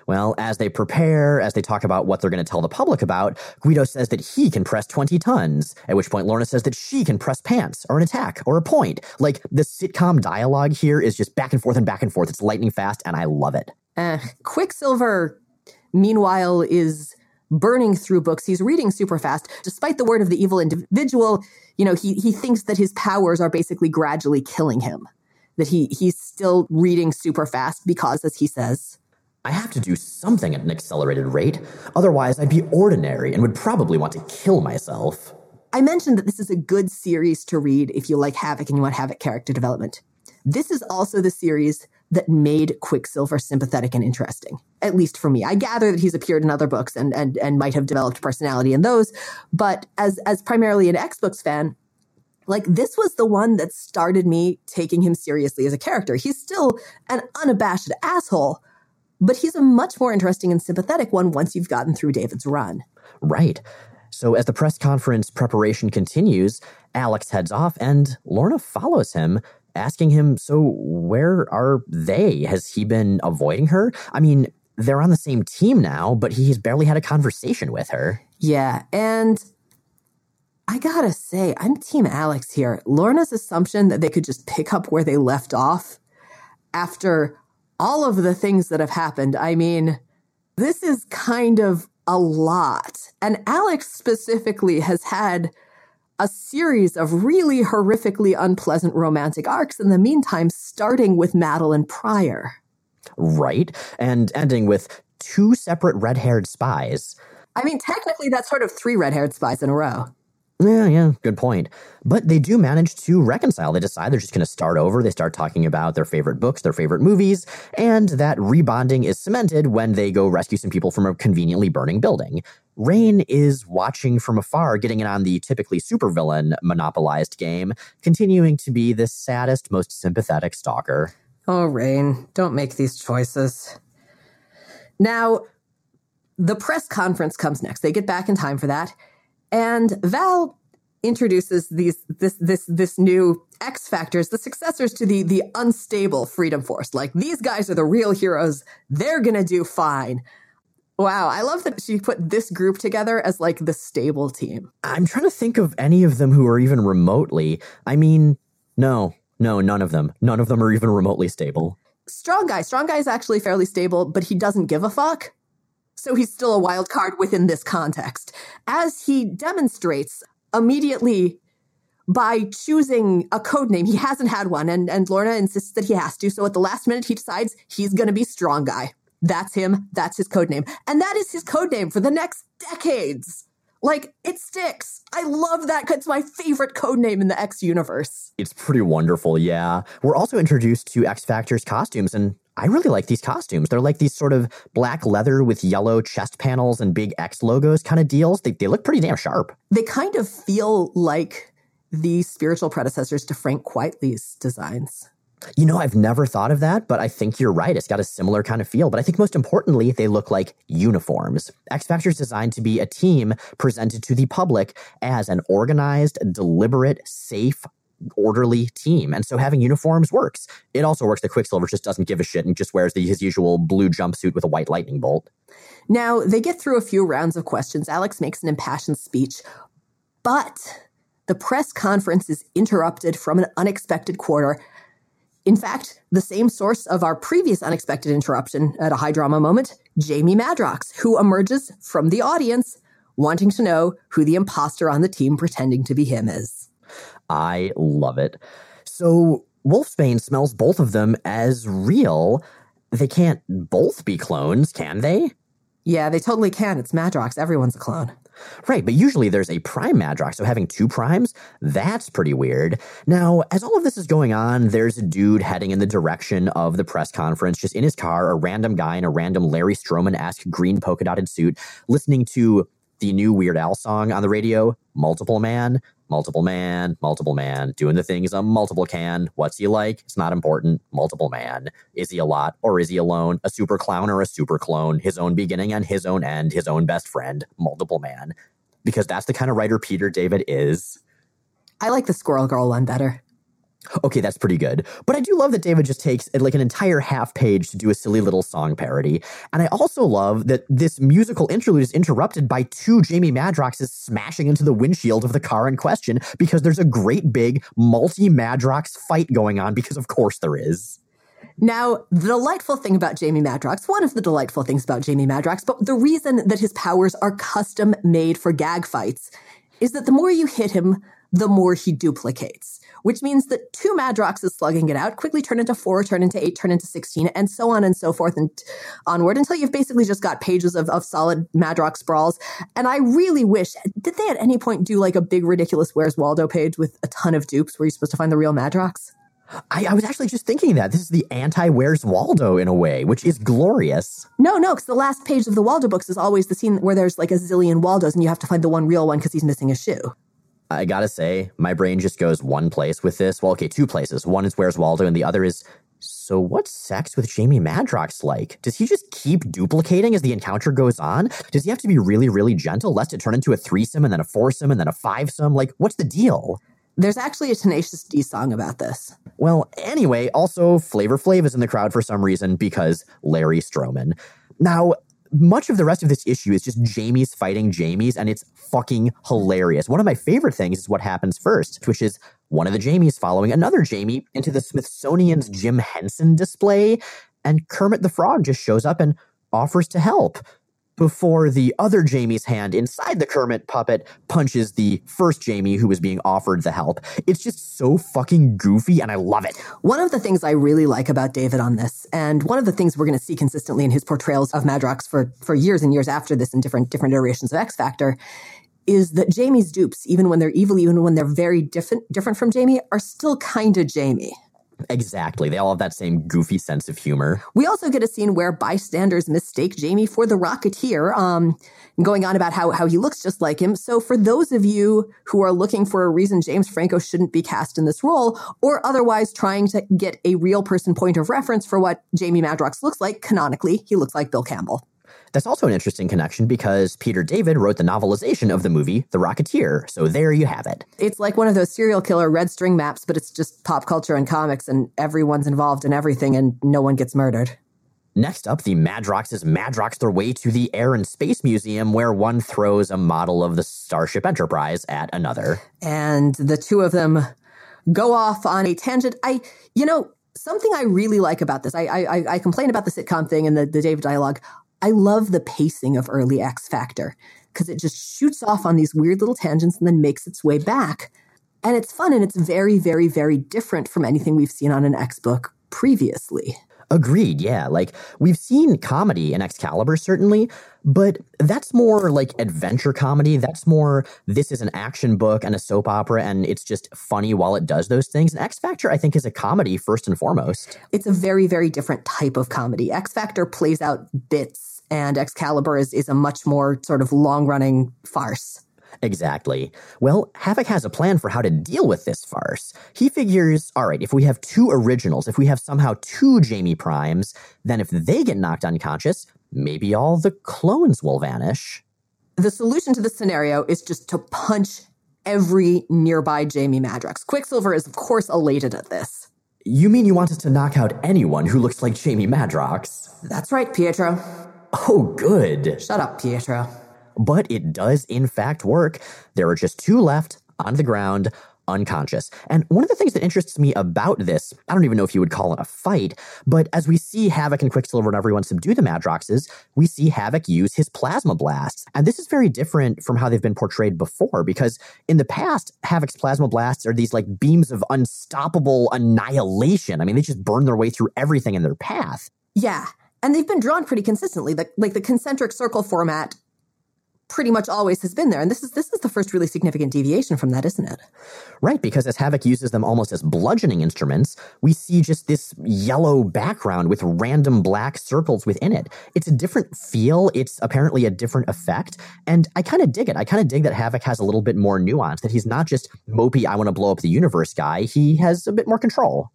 Well, as they prepare, as they talk about what they're going to tell the public about, Guido says that he can press 20 tons, at which point Lorna says that she can press pants, or an attack, or a point. Like, the sitcom dialogue here is just back and forth and back and forth. It's lightning fast, and I love it. Uh, Quicksilver, meanwhile, is burning through books. He's reading super fast. Despite the word of the evil individual, you know, he, he thinks that his powers are basically gradually killing him. That he he's still reading super fast because, as he says, I have to do something at an accelerated rate, otherwise, I'd be ordinary and would probably want to kill myself. I mentioned that this is a good series to read if you like Havoc and you want Havoc character development. This is also the series that made Quicksilver sympathetic and interesting, at least for me. I gather that he's appeared in other books and and and might have developed personality in those, but as as primarily an X books fan, like this was the one that started me taking him seriously as a character. He's still an unabashed asshole, but he's a much more interesting and sympathetic one once you've gotten through David's run. Right. So as the press conference preparation continues, Alex heads off and Lorna follows him, asking him, So where are they? Has he been avoiding her? I mean, they're on the same team now, but he's barely had a conversation with her. Yeah, and I gotta say, I'm Team Alex here. Lorna's assumption that they could just pick up where they left off after all of the things that have happened. I mean, this is kind of a lot. And Alex specifically has had a series of really horrifically unpleasant romantic arcs in the meantime, starting with Madelyne Pryor. Right. And ending with two separate red haired spies. I mean, technically, that's sort of three red haired spies in a row. Yeah, yeah, good point. But they do manage to reconcile. They decide they're just going to start over. They start talking about their favorite books, their favorite movies, and that rebonding is cemented when they go rescue some people from a conveniently burning building. Rahne is watching from afar, getting in on the typically supervillain monopolized game, continuing to be the saddest, most sympathetic stalker. Oh, Rahne, don't make these choices. Now, the press conference comes next. They get back in time for that. And Val introduces these this this this new X factors, the successors to the the unstable Freedom Force. Like these guys are the real heroes. They're gonna do fine. Wow, I love that she put this group together as like the stable team. I'm trying to think of any of them who are even remotely. I mean, no, no, none of them. None of them are even remotely stable. Strong guy. Strong guy is actually fairly stable, but he doesn't give a fuck. So he's still a wild card within this context. As he demonstrates immediately by choosing a code name, he hasn't had one, and, and Lorna insists that he has to. So at the last minute, he decides he's going to be Strong Guy. That's him. That's his code name. And that is his code name for the next decades. Like, it sticks. I love that. It's my favorite code name in the X universe. It's pretty wonderful, yeah. We're also introduced to X Factor's costumes, and I really like these costumes. They're like these sort of black leather with yellow chest panels and big X logos kind of deals. They, they look pretty damn sharp. They kind of feel like the spiritual predecessors to Frank Quitely's designs. You know, I've never thought of that, but I think you're right. It's got a similar kind of feel. But I think most importantly, they look like uniforms. X Factor is designed to be a team presented to the public as an organized, deliberate, safe, orderly team. And so having uniforms works. It also works that Quicksilver just doesn't give a shit and just wears the, his usual blue jumpsuit with a white lightning bolt. Now, they get through a few rounds of questions. Alex makes an impassioned speech, but the press conference is interrupted from an unexpected quarter. In fact, the same source of our previous unexpected interruption at a high drama moment, Jamie Madrox, who emerges from the audience wanting to know who the imposter on the team pretending to be him is. I love it. So Wolfsbane smells both of them as real. They can't both be clones, can they? Yeah, they totally can. It's Madrox. Everyone's a clone. Right, but usually there's a prime Madrox, so having two primes, that's pretty weird. Now, as all of this is going on, there's a dude heading in the direction of the press conference, just in his car, a random guy in a random Larry Stroman esque green polka dotted suit, listening to the new Weird Al song on the radio, Multiple Man multiple man, multiple man, doing the things a multiple can. What's he like? It's not important. Multiple man. Is he a lot or is he alone? A super clown or a super clone? His own beginning and his own end, his own best friend, multiple man. Because that's the kind of writer Peter David is. I like the Squirrel Girl one better. Okay, that's pretty good. But I do love that David just takes uh, like an entire half page to do a silly little song parody. And I also love that this musical interlude is interrupted by two Jamie Madroxes smashing into the windshield of the car in question because there's a great big multi Madrox fight going on because of course there is. Now, the delightful thing about Jamie Madrox, one of the delightful things about Jamie Madrox, but the reason that his powers are custom made for gag fights is that the more you hit him, the more he duplicates, which means that two Madroxes slugging it out quickly turn into four, turn into eight, turn into 16, and so on and so forth and onward until you've basically just got pages of, of solid Madrox sprawls. And I really wish, did they at any point do like a big ridiculous Where's Waldo page with a ton of dupes where you're supposed to find the real Madrox? I, I, was actually just thinking that this is the anti Where's Waldo in a way, which is glorious. No, no, because the last page of the Waldo books is always the scene where there's like a zillion Waldos and you have to find the one real one because he's missing a shoe. I gotta say, my brain just goes one place with this. Well, okay, two places. One is Where's Waldo, and the other is so what's sex with Jamie Madrox like? Does he just keep duplicating as the encounter goes on? Does he have to be really, really gentle lest it turn into a threesome and then a foursome and then a fivesome? Like, what's the deal? There's actually a Tenacious D song about this. Well, anyway, also Flavor Flav is in the crowd for some reason because Larry Stroman. Now, much of the rest of this issue is just Jamie's fighting Jamies, and it's fucking hilarious. One of my favorite things is what happens first, which is one of the Jamies following another Jamie into the Smithsonian's Jim Henson display, and Kermit the Frog just shows up and offers to help before the other Jamie's hand inside the Kermit puppet punches the first Jamie who was being offered the help. It's just so fucking goofy and I love it. One of the things I really like about David on this, and one of the things we're going to see consistently in his portrayals of Madrox for, for years and years after this in different, different iterations of X Factor, is that Jamie's dupes, even when they're evil, even when they're very different, different from Jamie, are still kind of Jamie. Exactly. They all have that same goofy sense of humor. We also get a scene where bystanders mistake Jamie for the Rocketeer, um, going on about how, how he looks just like him. So for those of you who are looking for a reason James Franco shouldn't be cast in this role, or otherwise trying to get a real person point of reference for what Jamie Madrox looks like, canonically, he looks like Bill Campbell. That's also an interesting connection because Peter David wrote the novelization of the movie The Rocketeer. So there you have it. It's like one of those serial killer red string maps, but it's just pop culture and comics, and everyone's involved in everything, and no one gets murdered. Next up, the Madroxes Madrox their way to the Air and Space Museum, where one throws a model of the Starship Enterprise at another. And the two of them go off on a tangent. I, you know, something I really like about this, I, I, I complain about the sitcom thing and the, the David dialogue. I love the pacing of early X Factor because it just shoots off on these weird little tangents and then makes its way back. And it's fun and it's very, very, very different from anything we've seen on an X book previously. Agreed, yeah. Like, we've seen comedy in Excalibur, certainly, but that's more like adventure comedy. That's more, this is an action book and a soap opera, and it's just funny while it does those things. And X Factor, I think, is a comedy first and foremost. It's a very, very different type of comedy. X Factor plays out bits, and Excalibur is, is a much more sort of long running farce. Exactly. Well, Havoc has a plan for how to deal with this farce. He figures, all right, if we have two originals, if we have somehow two Jamie Primes, then if they get knocked unconscious, maybe all the clones will vanish. The solution to this scenario is just to punch every nearby Jamie Madrox. Quicksilver is, of course, elated at this. You mean you want us to knock out anyone who looks like Jamie Madrox? That's right, Pietro. Oh, good. Shut up, Pietro but it does in fact work. There are just two left on the ground, unconscious. And one of the things that interests me about this, I don't even know if you would call it a fight, but as we see Havoc and Quicksilver and everyone subdue the Madroxes, we see Havoc use his plasma blasts. And this is very different from how they've been portrayed before, because in the past, Havoc's plasma blasts are these like beams of unstoppable annihilation. I mean, they just burn their way through everything in their path. Yeah. And they've been drawn pretty consistently. The, like the concentric circle format pretty much always has been there. And this is this is the first really significant deviation from that, isn't it? Right, because as Havoc uses them almost as bludgeoning instruments, we see just this yellow background with random black circles within it. It's a different feel, it's apparently a different effect, and I kind of dig it. I kind of dig that Havoc has a little bit more nuance, that he's not just mopey, I want to blow up the universe guy, he has a bit more control.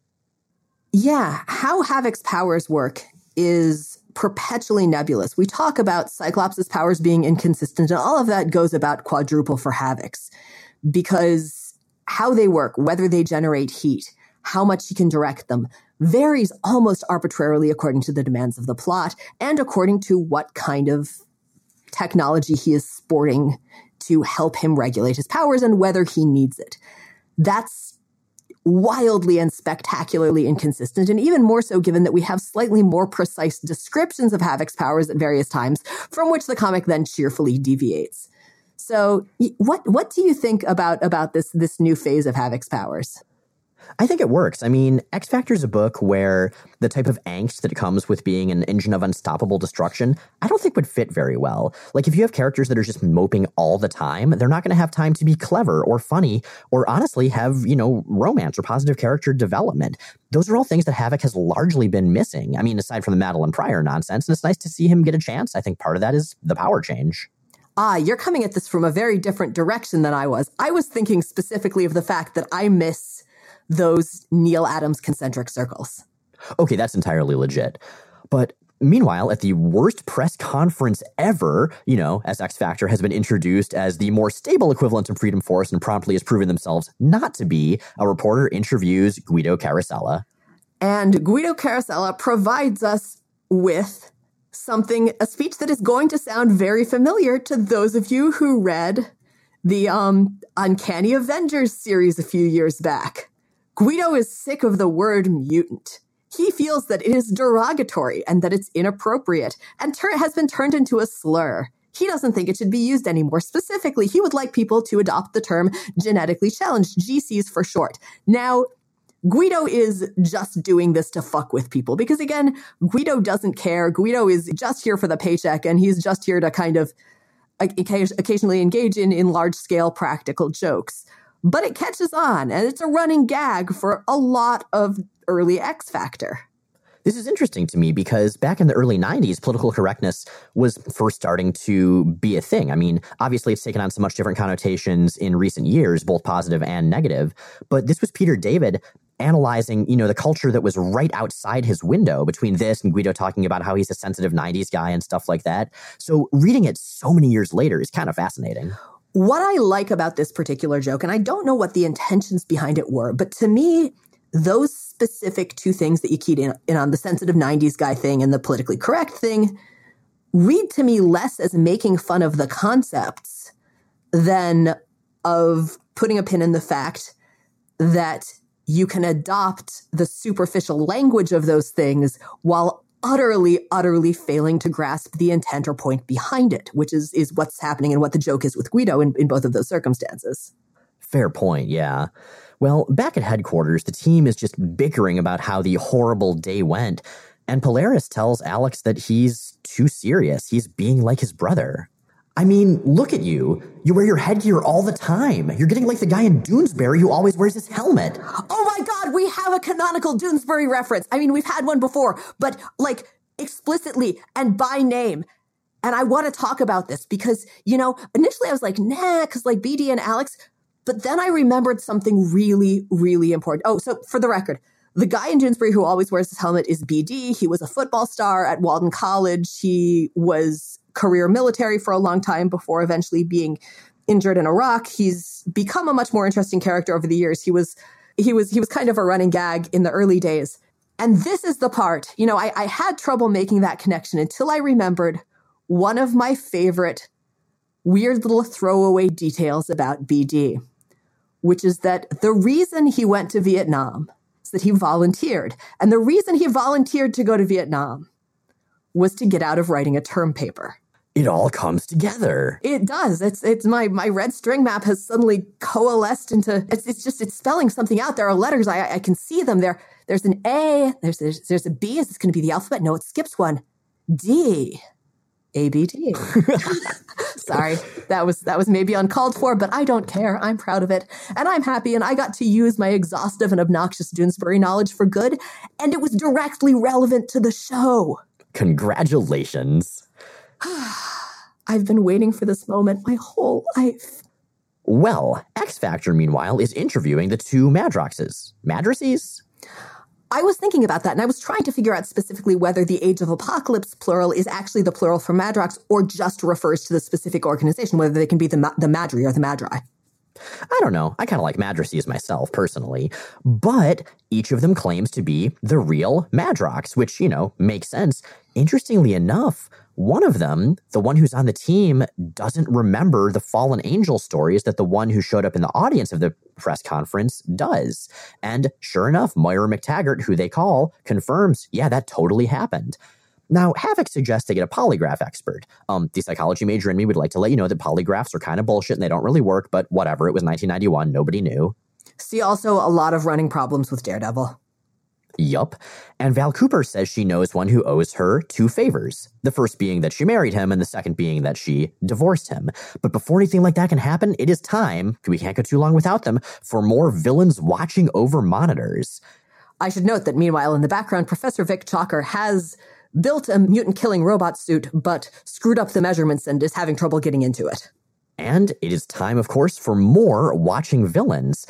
Yeah, how Havoc's powers work is perpetually nebulous. We talk about Cyclops' powers being inconsistent, and all of that goes about quadruple for Havoc's because how they work, whether they generate heat, how much he can direct them, varies almost arbitrarily according to the demands of the plot and according to what kind of technology he is sporting to help him regulate his powers and whether he needs it. That's wildly and spectacularly inconsistent, and even more so given that we have slightly more precise descriptions of Havoc's powers at various times, from which the comic then cheerfully deviates. So, what what do you think about about this this new phase of Havoc's powers? I think it works. I mean, X Factor is a book where the type of angst that comes with being an engine of unstoppable destruction, I don't think would fit very well. Like, if you have characters that are just moping all the time, they're not going to have time to be clever or funny or honestly have, you know, romance or positive character development. Those are all things that Havoc has largely been missing. I mean, aside from the Madelyne Pryor nonsense, and it's nice to see him get a chance. I think part of that is the power change. Ah, you're coming at this from a very different direction than I was. I was thinking specifically of the fact that I miss those Neal Adams concentric circles. Okay, that's entirely legit. But meanwhile, at the worst press conference ever, you know, as X Factor has been introduced as the more stable equivalent of Freedom Force and promptly has proven themselves not to be, a reporter interviews Guido Carosella. And Guido Carosella provides us with something, a speech that is going to sound very familiar to those of you who read the um, Uncanny Avengers series a few years back. Guido is sick of the word mutant. He feels that it is derogatory and that it's inappropriate and ter- has been turned into a slur. He doesn't think it should be used anymore. Specifically, he would like people to adopt the term genetically challenged, GCs for short. Now, Guido is just doing this to fuck with people because again, Guido doesn't care. Guido is just here for the paycheck and he's just here to kind of occasionally engage in, in large scale practical jokes but it catches on and it's a running gag for a lot of early X Factor. This is interesting to me because back in the early 90s, political correctness was first starting to be a thing. I mean, obviously, it's taken on so much different connotations in recent years, both positive and negative. But this was Peter David analyzing, you know, the culture that was right outside his window between this and Guido talking about how he's a sensitive 90s guy and stuff like that. So reading it so many years later is kind of fascinating. What I like about this particular joke, and I don't know what the intentions behind it were, but to me, those specific two things that you keyed in, in on the sensitive 90s guy thing and the politically correct thing read to me less as making fun of the concepts than of putting a pin in the fact that you can adopt the superficial language of those things while utterly, utterly failing to grasp the intent or point behind it, which is is what's happening and what the joke is with Guido in, in both of those circumstances. Fair point, yeah. Well, back at headquarters, the team is just bickering about how the horrible day went, and Polaris tells Alex that he's too serious. He's being like his brother. I mean, look at you. You wear your headgear all the time. You're getting like the guy in Doonesbury who always wears his helmet. Oh my god, we have a canonical Doonesbury reference. I mean, we've had one before, but like explicitly and by name. And I want to talk about this because, you know, initially I was like, nah, because like BD and Alex, but then I remembered something really, really important. Oh, so for the record, the guy in Doonesbury who always wears his helmet is BD. He was a football star at Walden College. He was career military for a long time before eventually being injured in Iraq. He's become a much more interesting character over the years. He was he was he was kind of a running gag in the early days. And this is the part, you know, I, I had trouble making that connection until I remembered one of my favorite weird little throwaway details about BD, which is that the reason he went to Vietnam is that he volunteered. And the reason he volunteered to go to Vietnam was to get out of writing a term paper it all comes together. It does. It's it's my my red string map has suddenly coalesced into it's it's just it's spelling something out. There are letters. I I can see them. There there's an A. There's there's, there's a B. Is this going to be the alphabet? No, it skips one. D. A B D. Sorry, that was that was maybe uncalled for, but I don't care. I'm proud of it, and I'm happy. And I got to use my exhaustive and obnoxious Doonesbury knowledge for good, and it was directly relevant to the show. Congratulations. I've been waiting for this moment my whole life. Well, X Factor, meanwhile, is interviewing the two Madroxes. Madraces? I was thinking about that, and I was trying to figure out specifically whether the Age of Apocalypse plural is actually the plural for Madrox or just refers to the specific organization, whether they can be the, the Madri or the Madri. I don't know. I kind of like Madraces myself, personally. But each of them claims to be the real Madrox, which, you know, makes sense. Interestingly enough, one of them, the one who's on the team, doesn't remember the fallen angel stories that the one who showed up in the audience of the press conference does. And sure enough, Moira MacTaggert, who they call, confirms, yeah, that totally happened. Now, Havoc suggests they get a polygraph expert. Um, the psychology major in me would like to let you know that polygraphs are kind of bullshit and they don't really work, but whatever. It was 1991. Nobody knew. See also a lot of running problems with Daredevil. Yup. And Val Cooper says she knows one who owes her two favors. The first being that she married him, and the second being that she divorced him. But before anything like that can happen, it is time, we can't go too long without them, for more villains watching over monitors. I should note that meanwhile, in the background, Professor Vic Chalker has built a mutant killing robot suit, but screwed up the measurements and is having trouble getting into it. And it is time, of course, for more watching villains.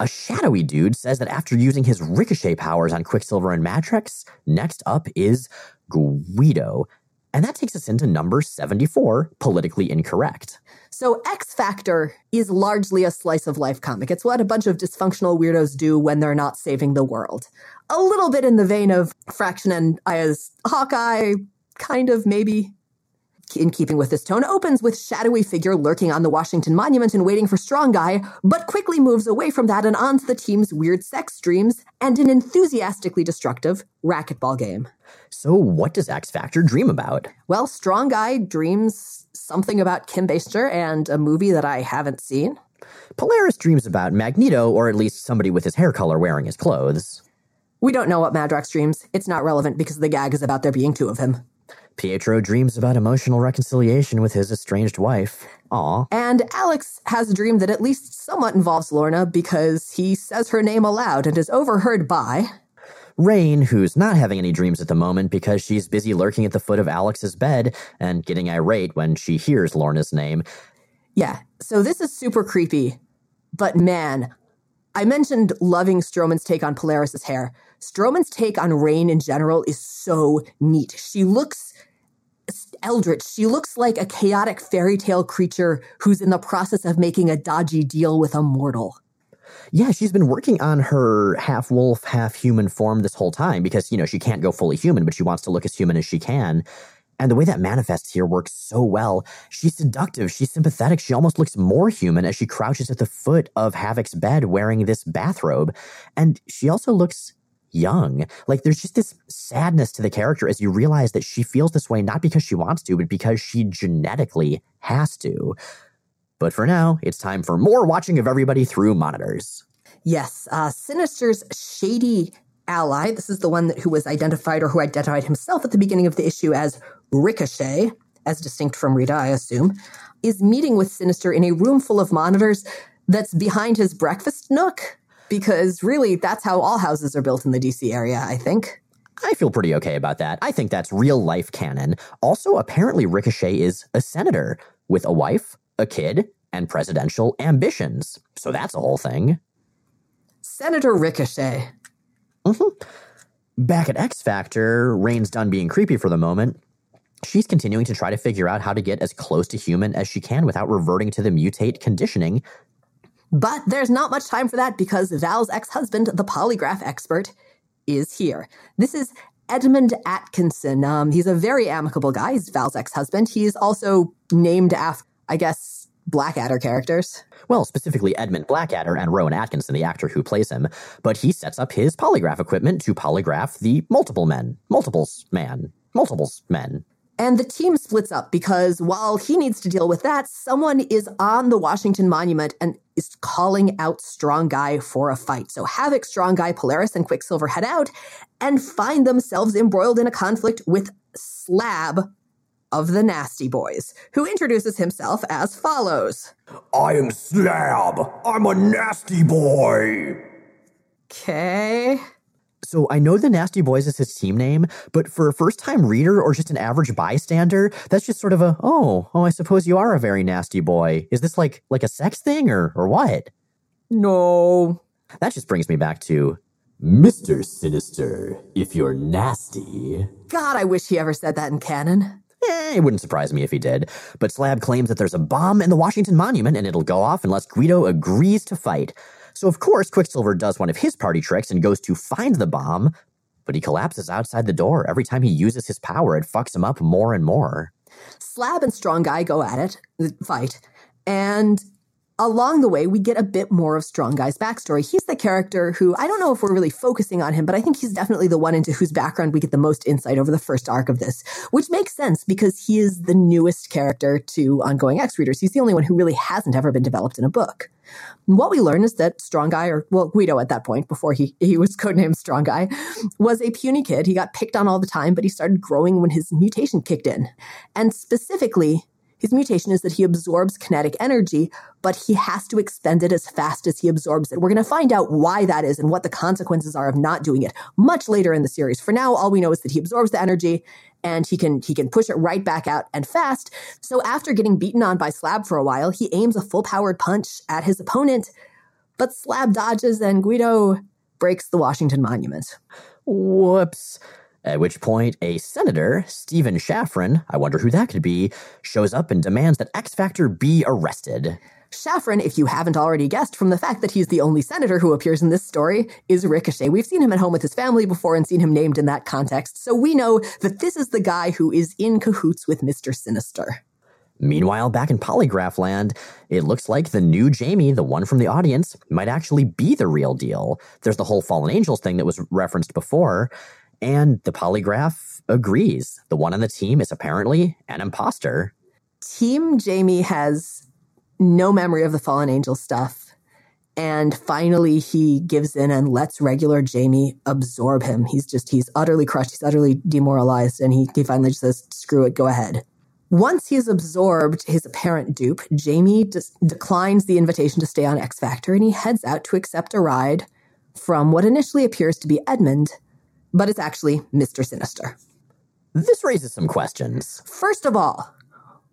A shadowy dude says that after using his ricochet powers on Quicksilver and Madrox, next up is Guido. And that takes us into number 74, politically incorrect. So, X Factor is largely a slice of life comic. It's what a bunch of dysfunctional weirdos do when they're not saving the world. A little bit in the vein of Fraction and Aja's Hawkeye, kind of, maybe in keeping with this tone, opens with shadowy figure lurking on the Washington Monument and waiting for Strong Guy, but quickly moves away from that and onto the team's weird sex dreams and an enthusiastically destructive racquetball game. So, what does X Factor dream about? Well, Strong Guy dreams something about Kim Basinger and a movie that I haven't seen. Polaris dreams about Magneto, or at least somebody with his hair color wearing his clothes. We don't know what Madrox dreams. It's not relevant because the gag is about there being two of him. Pietro dreams about emotional reconciliation with his estranged wife. Aw. And Alex has a dream that at least somewhat involves Lorna because he says her name aloud and is overheard by. Rahne, who's not having any dreams at the moment because she's busy lurking at the foot of Alex's bed and getting irate when she hears Lorna's name. Yeah, so this is super creepy. But man, I mentioned loving Stroman's take on Polaris's hair. Stroman's take on Rahne in general is so neat. She looks eldritch. She looks like a chaotic fairy tale creature who's in the process of making a dodgy deal with a mortal. Yeah, she's been working on her half wolf, half human form this whole time because, you know, she can't go fully human, but she wants to look as human as she can. And the way that manifests here works so well. She's seductive, she's sympathetic, she almost looks more human as she crouches at the foot of Havoc's bed wearing this bathrobe. And she also looks young. Like there's just this sadness to the character as you realize that she feels this way not because she wants to, but because she genetically has to. But for now, it's time for more watching of everybody through monitors. Yes, uh, Sinister's shady ally, this is the one that, who was identified or who identified himself at the beginning of the issue as Ricochet, as distinct from Rita, I assume, is meeting with Sinister in a room full of monitors that's behind his breakfast nook because really that's how all houses are built in the DC area, I think. I feel pretty okay about that. I think that's real life canon. Also, apparently, Ricochet is a senator with a wife, a kid, and presidential ambitions. So that's a whole thing. Senator Ricochet. Mm-hmm. Back at X Factor, Rahne's done being creepy for the moment. She's continuing to try to figure out how to get as close to human as she can without reverting to the mutate conditioning but there's not much time for that because Val's ex husband, the polygraph expert, is here. This is Edmund Atkinson. Um, he's a very amicable guy. He's Val's ex husband. He's also named after, I guess, Blackadder characters. Well, specifically Edmund Blackadder and Rowan Atkinson, the actor who plays him. But he sets up his polygraph equipment to polygraph the multiple men, multiples man, multiples men. And the team splits up because while he needs to deal with that, someone is on the Washington Monument and is calling out Strong Guy for a fight. So Havoc, Strong Guy, Polaris, and Quicksilver head out and find themselves embroiled in a conflict with Slab of the Nasty Boys, who introduces himself as follows I am Slab. I'm a nasty boy. Okay. So I know the Nasty Boys is his team name, but for a first time reader or just an average bystander, that's just sort of a oh, oh, I suppose you are a very nasty boy. Is this like like a sex thing or or what? No. That just brings me back to Mr. Sinister, if you're nasty. God, I wish he ever said that in canon. Eh, it wouldn't surprise me if he did. But Slab claims that there's a bomb in the Washington Monument and it'll go off unless Guido agrees to fight. So, of course, Quicksilver does one of his party tricks and goes to find the bomb, but he collapses outside the door. Every time he uses his power, it fucks him up more and more. Slab and Strong Guy go at it, fight, and along the way, we get a bit more of Strong Guy's backstory. He's the character who I don't know if we're really focusing on him, but I think he's definitely the one into whose background we get the most insight over the first arc of this, which makes sense because he is the newest character to ongoing X readers. He's the only one who really hasn't ever been developed in a book. what we learn is that Strong Guy, or well, Guido at that point, before he, he was codenamed Strong Guy, was a puny kid. He got picked on all the time, but he started growing when his mutation kicked in. And specifically, his mutation is that he absorbs kinetic energy, but he has to expend it as fast as he absorbs it. We're going to find out why that is and what the consequences are of not doing it much later in the series. For now, all we know is that he absorbs the energy and he can he can push it right back out and fast. So after getting beaten on by Slab for a while, he aims a full-powered punch at his opponent, but Slab dodges and Guido breaks the Washington Monument. Whoops. At which point, a senator, Stephen Shaffran, I wonder who that could be, shows up and demands that X Factor be arrested. Shaffran, if you haven't already guessed from the fact that he's the only senator who appears in this story, is Ricochet. We've seen him at home with his family before and seen him named in that context, so we know that this is the guy who is in cahoots with Mr. Sinister. Meanwhile, back in Polygraph Land, it looks like the new Jamie, the one from the audience, might actually be the real deal. There's the whole Fallen Angels thing that was referenced before, and the polygraph agrees. The one on the team is apparently an imposter. Team Jamie has no memory of the Fallen Angel stuff. And finally, he gives in and lets regular Jamie absorb him. He's just, he's utterly crushed. He's utterly demoralized. And he, he finally just says, screw it, go ahead. Once he has absorbed his apparent dupe, Jamie just declines the invitation to stay on X Factor and he heads out to accept a ride from what initially appears to be Edmund but it's actually Mr. Sinister. This raises some questions. First of all,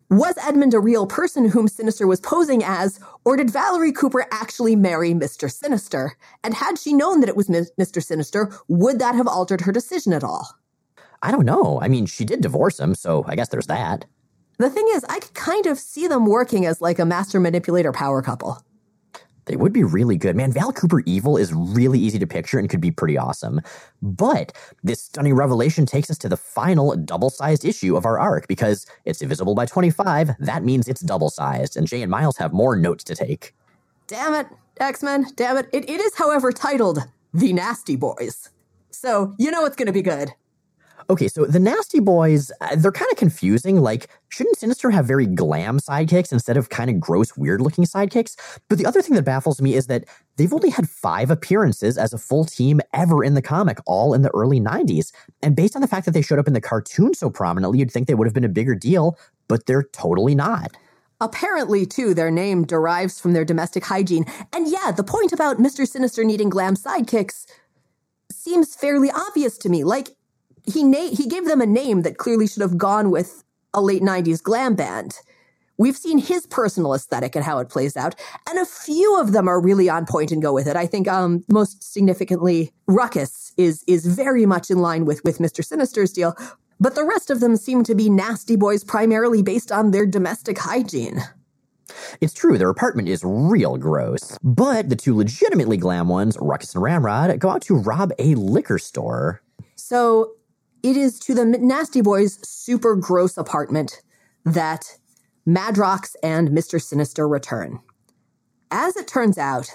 was Edmund a real person whom Sinister was posing as, or did Valerie Cooper actually marry Mr. Sinister? And had she known that it was Mr. Sinister, would that have altered her decision at all? I don't know. I mean, she did divorce him, so I guess there's that. The thing is, I could kind of see them working as like a master manipulator power couple. They would be really good. Man, Val Cooper evil is really easy to picture and could be pretty awesome. But this stunning revelation takes us to the final double sized issue of our arc because it's divisible by 25. That means it's double sized, and Jay and Miles have more notes to take. Damn it, X Men, damn it. it. It is, however, titled The Nasty Boys. So you know it's going to be good. Okay, so the Nasty Boys, uh, they're kind of confusing. Like, shouldn't Sinister have very glam sidekicks instead of kind of gross, weird looking sidekicks? But the other thing that baffles me is that they've only had five appearances as a full team ever in the comic, all in the early 90s. And based on the fact that they showed up in the cartoon so prominently, you'd think they would have been a bigger deal, but they're totally not. Apparently, too, their name derives from their domestic hygiene. And yeah, the point about Mr. Sinister needing glam sidekicks seems fairly obvious to me. Like, he na- he gave them a name that clearly should have gone with a late 90s glam band. We've seen his personal aesthetic and how it plays out, and a few of them are really on point and go with it. I think um, most significantly, Ruckus is is very much in line with with Mr. Sinister's deal, but the rest of them seem to be nasty boys primarily based on their domestic hygiene. It's true, their apartment is real gross. But the two legitimately glam ones, Ruckus and Ramrod, go out to rob a liquor store. So it is to the Nasty Boys' super gross apartment that Madrox and Mr. Sinister return. As it turns out,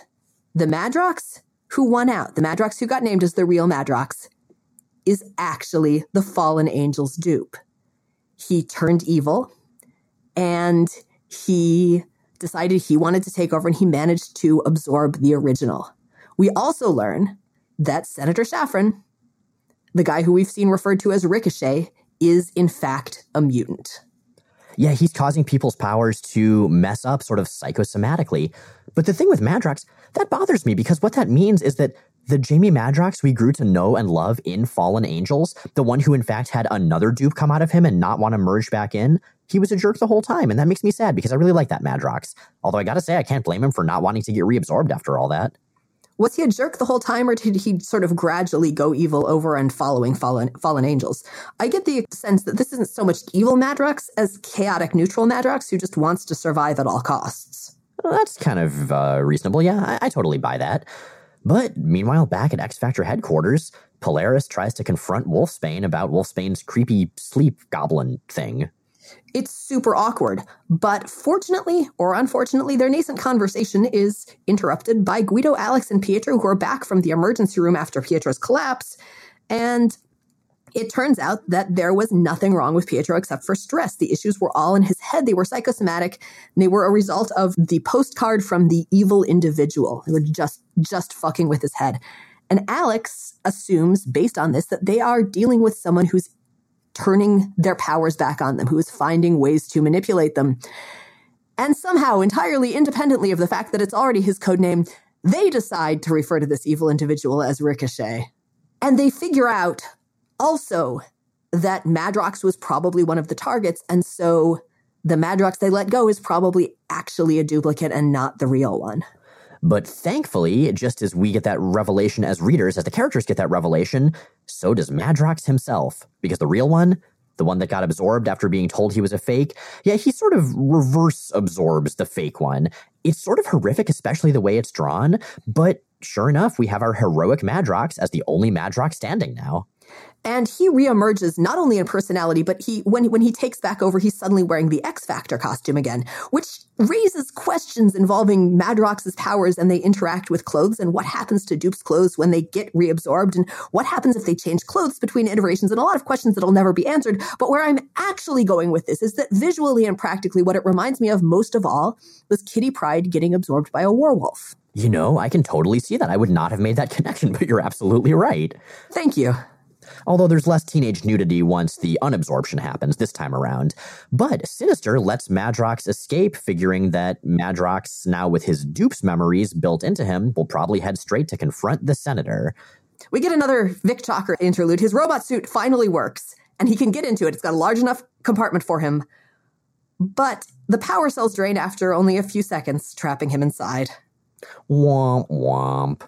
the Madrox who won out, the Madrox who got named as the real Madrox, is actually the fallen angel's dupe. He turned evil and he decided he wanted to take over and he managed to absorb the original. We also learn that Senator Shaffran the guy who we've seen referred to as Ricochet is in fact a mutant. Yeah, he's causing people's powers to mess up sort of psychosomatically. But the thing with Madrox, that bothers me because what that means is that the Jamie Madrox we grew to know and love in Fallen Angels, the one who in fact had another dupe come out of him and not want to merge back in, he was a jerk the whole time. And that makes me sad because I really like that Madrox. Although I gotta say, I can't blame him for not wanting to get reabsorbed after all that was he a jerk the whole time or did he sort of gradually go evil over and following fallen fallen angels? I get the sense that this isn't so much evil madrox as chaotic neutral madrox who just wants to survive at all costs. Well, that's kind of uh, reasonable. Yeah I, I totally buy that. But meanwhile back at x factor headquarters polaris tries to confront wolfsbane about wolfsbane's creepy sleep goblin thing It's super awkward. But fortunately or unfortunately, their nascent conversation is interrupted by Guido, Alex, and Pietro, who are back from the emergency room after Pietro's collapse. And it turns out that there was nothing wrong with Pietro except for stress. The issues were all in his head. They were psychosomatic. they were a result of the postcard from the evil individual. They were just, just fucking with his head. And Alex assumes, based on this, that they are dealing with someone who's turning their powers back on them, who is finding ways to manipulate them. And somehow, entirely independently of the fact that it's already his code name, they decide to refer to this evil individual as Ricochet. And they figure out also that Madrox was probably one of the targets, and so the Madrox they let go is probably actually a duplicate and not the real one. But thankfully, just as we get that revelation as readers, as the characters get that revelation, so does Madrox himself. Because the real one, the one that got absorbed after being told he was a fake, yeah, he sort of reverse absorbs the fake one. It's sort of horrific, especially the way it's drawn, but sure enough, we have our heroic Madrox as the only Madrox standing now. And he reemerges not only in personality, but he when when he takes back over, he's suddenly wearing the X Factor costume again, which raises questions involving Madrox's powers and they interact with clothes and what happens to Dupe's clothes when they get reabsorbed and what happens if they change clothes between iterations and a lot of questions that'll never be answered. But where I'm actually going with this is that visually and practically, what it reminds me of most of all was Kitty Pryde getting absorbed by a werewolf. You know, I can totally see that. I would not have made that connection, but you're absolutely right. Thank you although there's less teenage nudity once the unabsorption happens this time around. But Sinister lets Madrox escape, figuring that Madrox, now with his dupe's memories built into him, will probably head straight to confront the Senator. We get another Vic Chalker interlude. His robot suit finally works, and he can get into it. It's got a large enough compartment for him. But the power cells drain after only a few seconds, trapping him inside. Womp womp.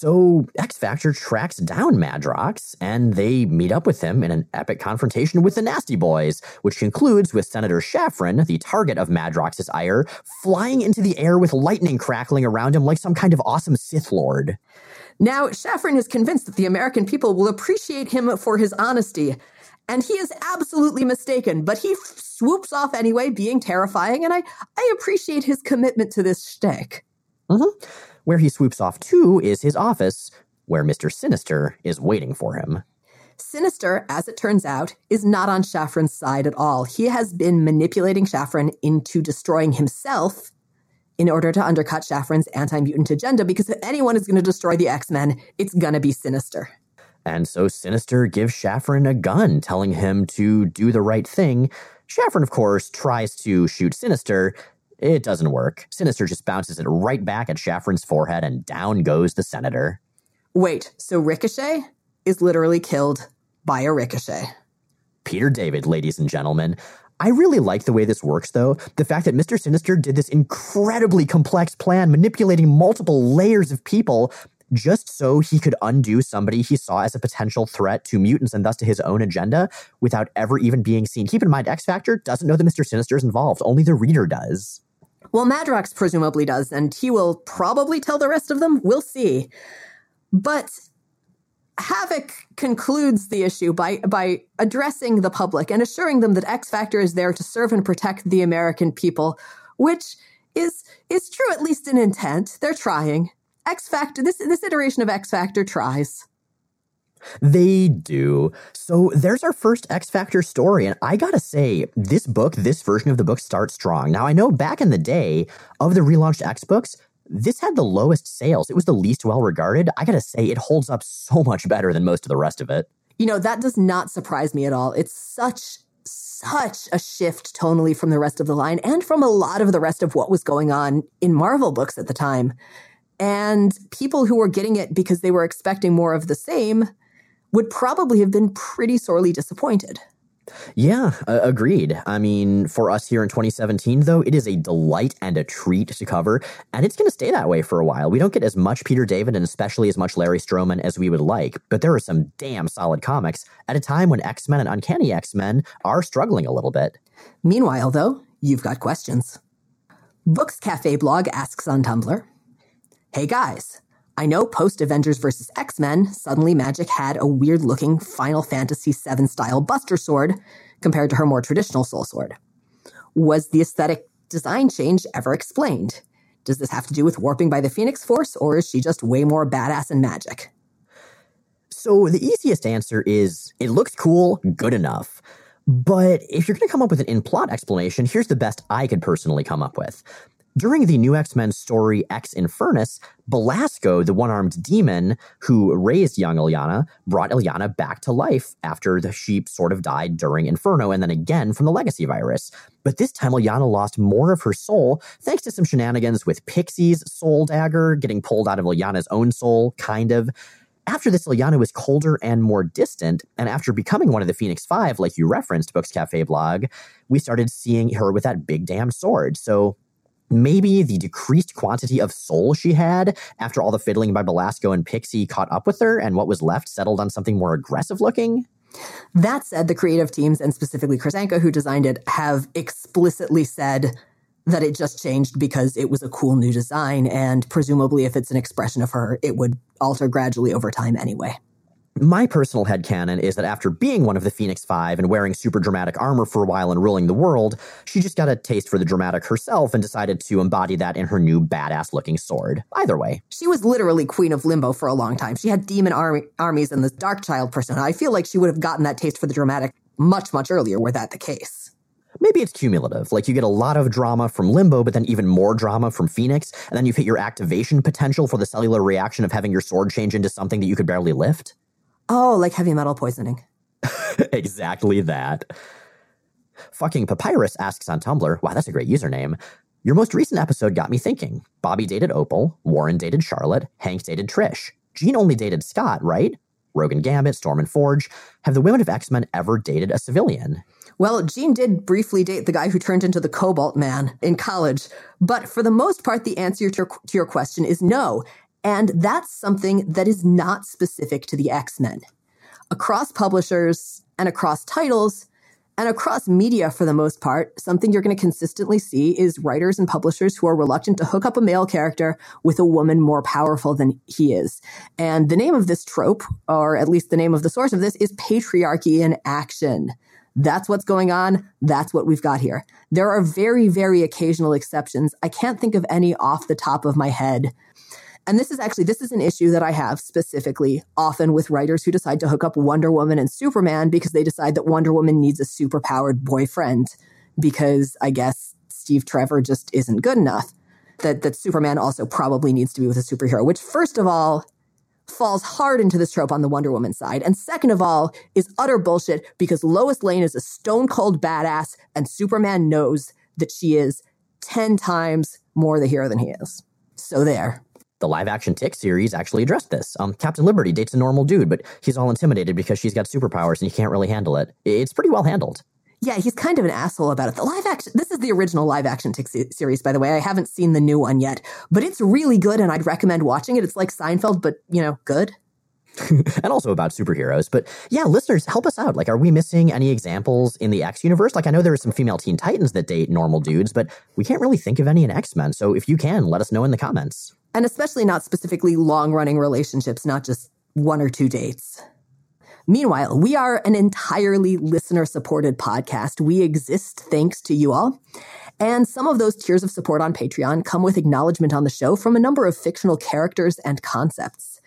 So X Factor tracks down Madrox, and they meet up with him in an epic confrontation with the Nasty Boys, which concludes with Senator Shaffran, the target of Madrox's ire, flying into the air with lightning crackling around him like some kind of awesome Sith Lord. Now, Shaffran is convinced that the American people will appreciate him for his honesty, and he is absolutely mistaken, but he swoops off anyway, being terrifying, and I, I appreciate his commitment to this shtick. Mm-hmm. Where he swoops off to is his office, where Mr. Sinister is waiting for him. Sinister, as it turns out, is not on Shaffran's side at all. He has been manipulating Shaffran into destroying himself in order to undercut Shaffran's anti mutant agenda because if anyone is going to destroy the X Men, it's going to be Sinister. And so Sinister gives Shaffran a gun, telling him to do the right thing. Shaffran, of course, tries to shoot Sinister, it doesn't work. Sinister just bounces it right back at Shaffran's forehead, and down goes the senator. Wait, so Ricochet is literally killed by a ricochet. Peter David, ladies and gentlemen. I really like the way this works, though. The fact that Mr. Sinister did this incredibly complex plan, manipulating multiple layers of people, just so he could undo somebody he saw as a potential threat to mutants and thus to his own agenda without ever even being seen. Keep in mind, X Factor doesn't know that Mr. Sinister is involved, only the reader does. Well, Madrox presumably does, and he will probably tell the rest of them. We'll see. But Havoc concludes the issue by by addressing the public and assuring them that X Factor is there to serve and protect the American people, which is is true at least in intent. They're trying. X Factor this this iteration of X Factor tries. They do. So there's our first X Factor story. And I gotta say, this book, this version of the book starts strong. Now, I know back in the day of the relaunched X books, this had the lowest sales. It was the least well regarded. I gotta say, it holds up so much better than most of the rest of it. You know, that does not surprise me at all. It's such, such a shift tonally from the rest of the line and from a lot of the rest of what was going on in Marvel books at the time. And people who were getting it because they were expecting more of the same would probably have been pretty sorely disappointed. Yeah, uh, agreed. I mean, for us here in 2017, though, it is a delight and a treat to cover, and it's going to stay that way for a while. We don't get as much Peter David and especially as much Larry Stroman as we would like, but there are some damn solid comics at a time when X Men and Uncanny X Men are struggling a little bit. Meanwhile, though, you've got questions. Books Cafe blog asks on Tumblr Hey guys, I know post Avengers vs. X Men, suddenly Magik had a weird looking Final Fantasy VII style Buster Sword compared to her more traditional Soul Sword. Was the aesthetic design change ever explained? Does this have to do with warping by the Phoenix Force, or is she just way more badass in magic? So the easiest answer is it looks cool, good enough. But if you're going to come up with an in plot explanation, here's the best I could personally come up with. During the new X Men story X Infernus, Belasco, the one armed demon who raised young Illyana, brought Illyana back to life after the sheep sort of died during Inferno and then again from the legacy virus. But this time, Illyana lost more of her soul thanks to some shenanigans with Pixie's soul dagger getting pulled out of Illyana's own soul, kind of. After this, Illyana was colder and more distant, and after becoming one of the Phoenix Five, like you referenced, Books Cafe blog, we started seeing her with that big damn sword. So maybe the decreased quantity of soul she had after all the fiddling by Belasco and Pixie caught up with her, and what was left settled on something more aggressive looking? That said, the creative teams, and specifically Kris Anka, who designed it, have explicitly said that it just changed because it was a cool new design, and presumably, if it's an expression of her, it would alter gradually over time anyway. My personal headcanon is that after being one of the Phoenix Five and wearing super dramatic armor for a while and ruling the world, she just got a taste for the dramatic herself and decided to embody that in her new badass looking sword. Either way. She was literally Queen of Limbo for a long time. She had demon army- armies and this dark child persona. I feel like she would have gotten that taste for the dramatic much, much earlier were that the case. Maybe it's cumulative. Like you get a lot of drama from Limbo, but then even more drama from Phoenix, and then you've hit your activation potential for the cellular reaction of having your sword change into something that you could barely lift. Oh, like heavy metal poisoning. exactly that. Fucking Papyrus asks on Tumblr, wow, that's a great username. Your most recent episode got me thinking. Bobby dated Opal, Warren dated Charlotte, Hank dated Trish. Jean only dated Scott, right? Rogan Gambit, Storm and Forge. Have the women of X Men ever dated a civilian? Well, Jean did briefly date the guy who turned into the Cobalt Man in college, but for the most part, the answer to your question is no. And that's something that is not specific to the X Men. Across publishers and across titles and across media for the most part, something you're going to consistently see is writers and publishers who are reluctant to hook up a male character with a woman more powerful than he is. And the name of this trope, or at least the name of the source of this, is patriarchy in action. That's what's going on. That's what we've got here. There are very, very occasional exceptions. I can't think of any off the top of my head and this is actually this is an issue that I have specifically often with writers who decide to hook up Wonder Woman and Superman because they decide that Wonder Woman needs a superpowered boyfriend because I guess Steve Trevor just isn't good enough. That that Superman also probably needs to be with a superhero, which first of all falls hard into this trope on the Wonder Woman side. And second of all, is utter bullshit because Lois Lane is a stone cold badass and Superman knows that she is 10 times more the hero than he is. So there the live action Tick series actually addressed this. Um, Captain Liberty dates a normal dude, but he's all intimidated because she's got superpowers and he can't really handle it. It's pretty well handled. Yeah, he's kind of an asshole about it. The live action, this is the original live action Tick series, by the way. I haven't seen the new one yet, but it's really good and I'd recommend watching it. It's like Seinfeld, but, you know, good. and also about superheroes. But yeah, listeners, help us out. Like, are we missing any examples in the X universe? Like, I know there are some female Teen Titans that date normal dudes, but we can't really think of any in X Men. So if you can, let us know in the comments and especially not specifically long running relationships, not just one or two dates. Meanwhile, we are an entirely listener supported podcast. We exist thanks to you all. And some of those tiers of support on Patreon come with acknowledgement on the show from a number of fictional characters and concepts.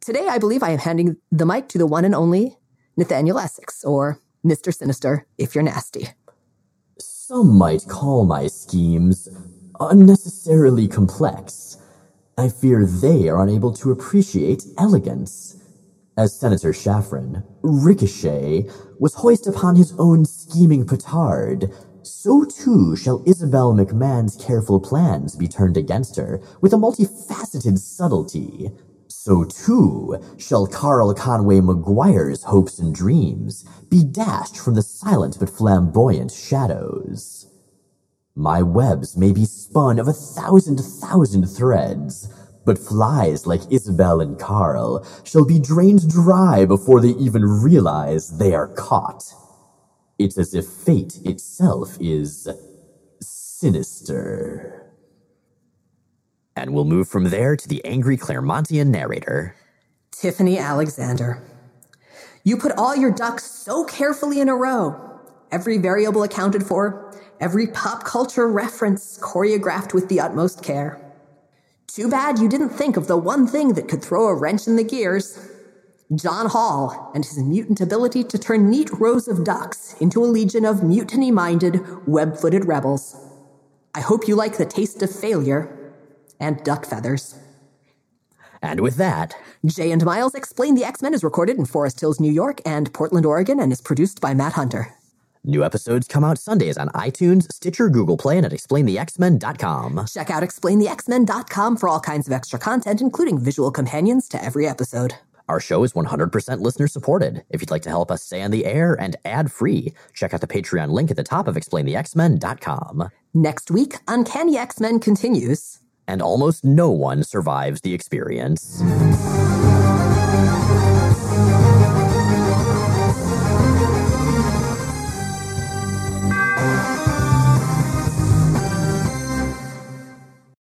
Today, I believe I am handing the mic to the one and only Nathaniel Essex, or Mr. Sinister, if you're nasty. Some might call my schemes unnecessarily complex. I fear they are unable to appreciate elegance. As Senator Shaffran, Ricochet, was hoist upon his own scheming petard, so too shall Isabel McMahon's careful plans be turned against her with a multifaceted subtlety. So too shall Carl Conway Maguire's hopes and dreams be dashed from the silent but flamboyant shadows. My webs may be spun of a thousand thousand threads, but flies like Isabel and Carl shall be drained dry before they even realize they are caught. It's as if fate itself is sinister. And we'll move from there to the angry Claremontian narrator. Tiffany Alexander. You put all your ducks so carefully in a row. Every variable accounted for, every pop culture reference choreographed with the utmost care. Too bad you didn't think of the one thing that could throw a wrench in the gears. John Hall and his mutant ability to turn neat rows of ducks into a legion of mutiny minded, web footed rebels. I hope you like the taste of failure and duck feathers. And with that, Jay and Miles Explain the X Men is recorded in Forest Hills, New York and Portland, Oregon, and is produced by Matt Hunter. New episodes come out Sundays on iTunes, Stitcher, Google Play, and at explainthexmen.com. Check out explainthexmen.com for all kinds of extra content, including visual companions to every episode. Our show is 100% listener supported. If you'd like to help us stay on the air and ad free, check out the Patreon link at the top of explainthexmen.com. Next week, Uncanny X Men continues. And almost no one survives the experience.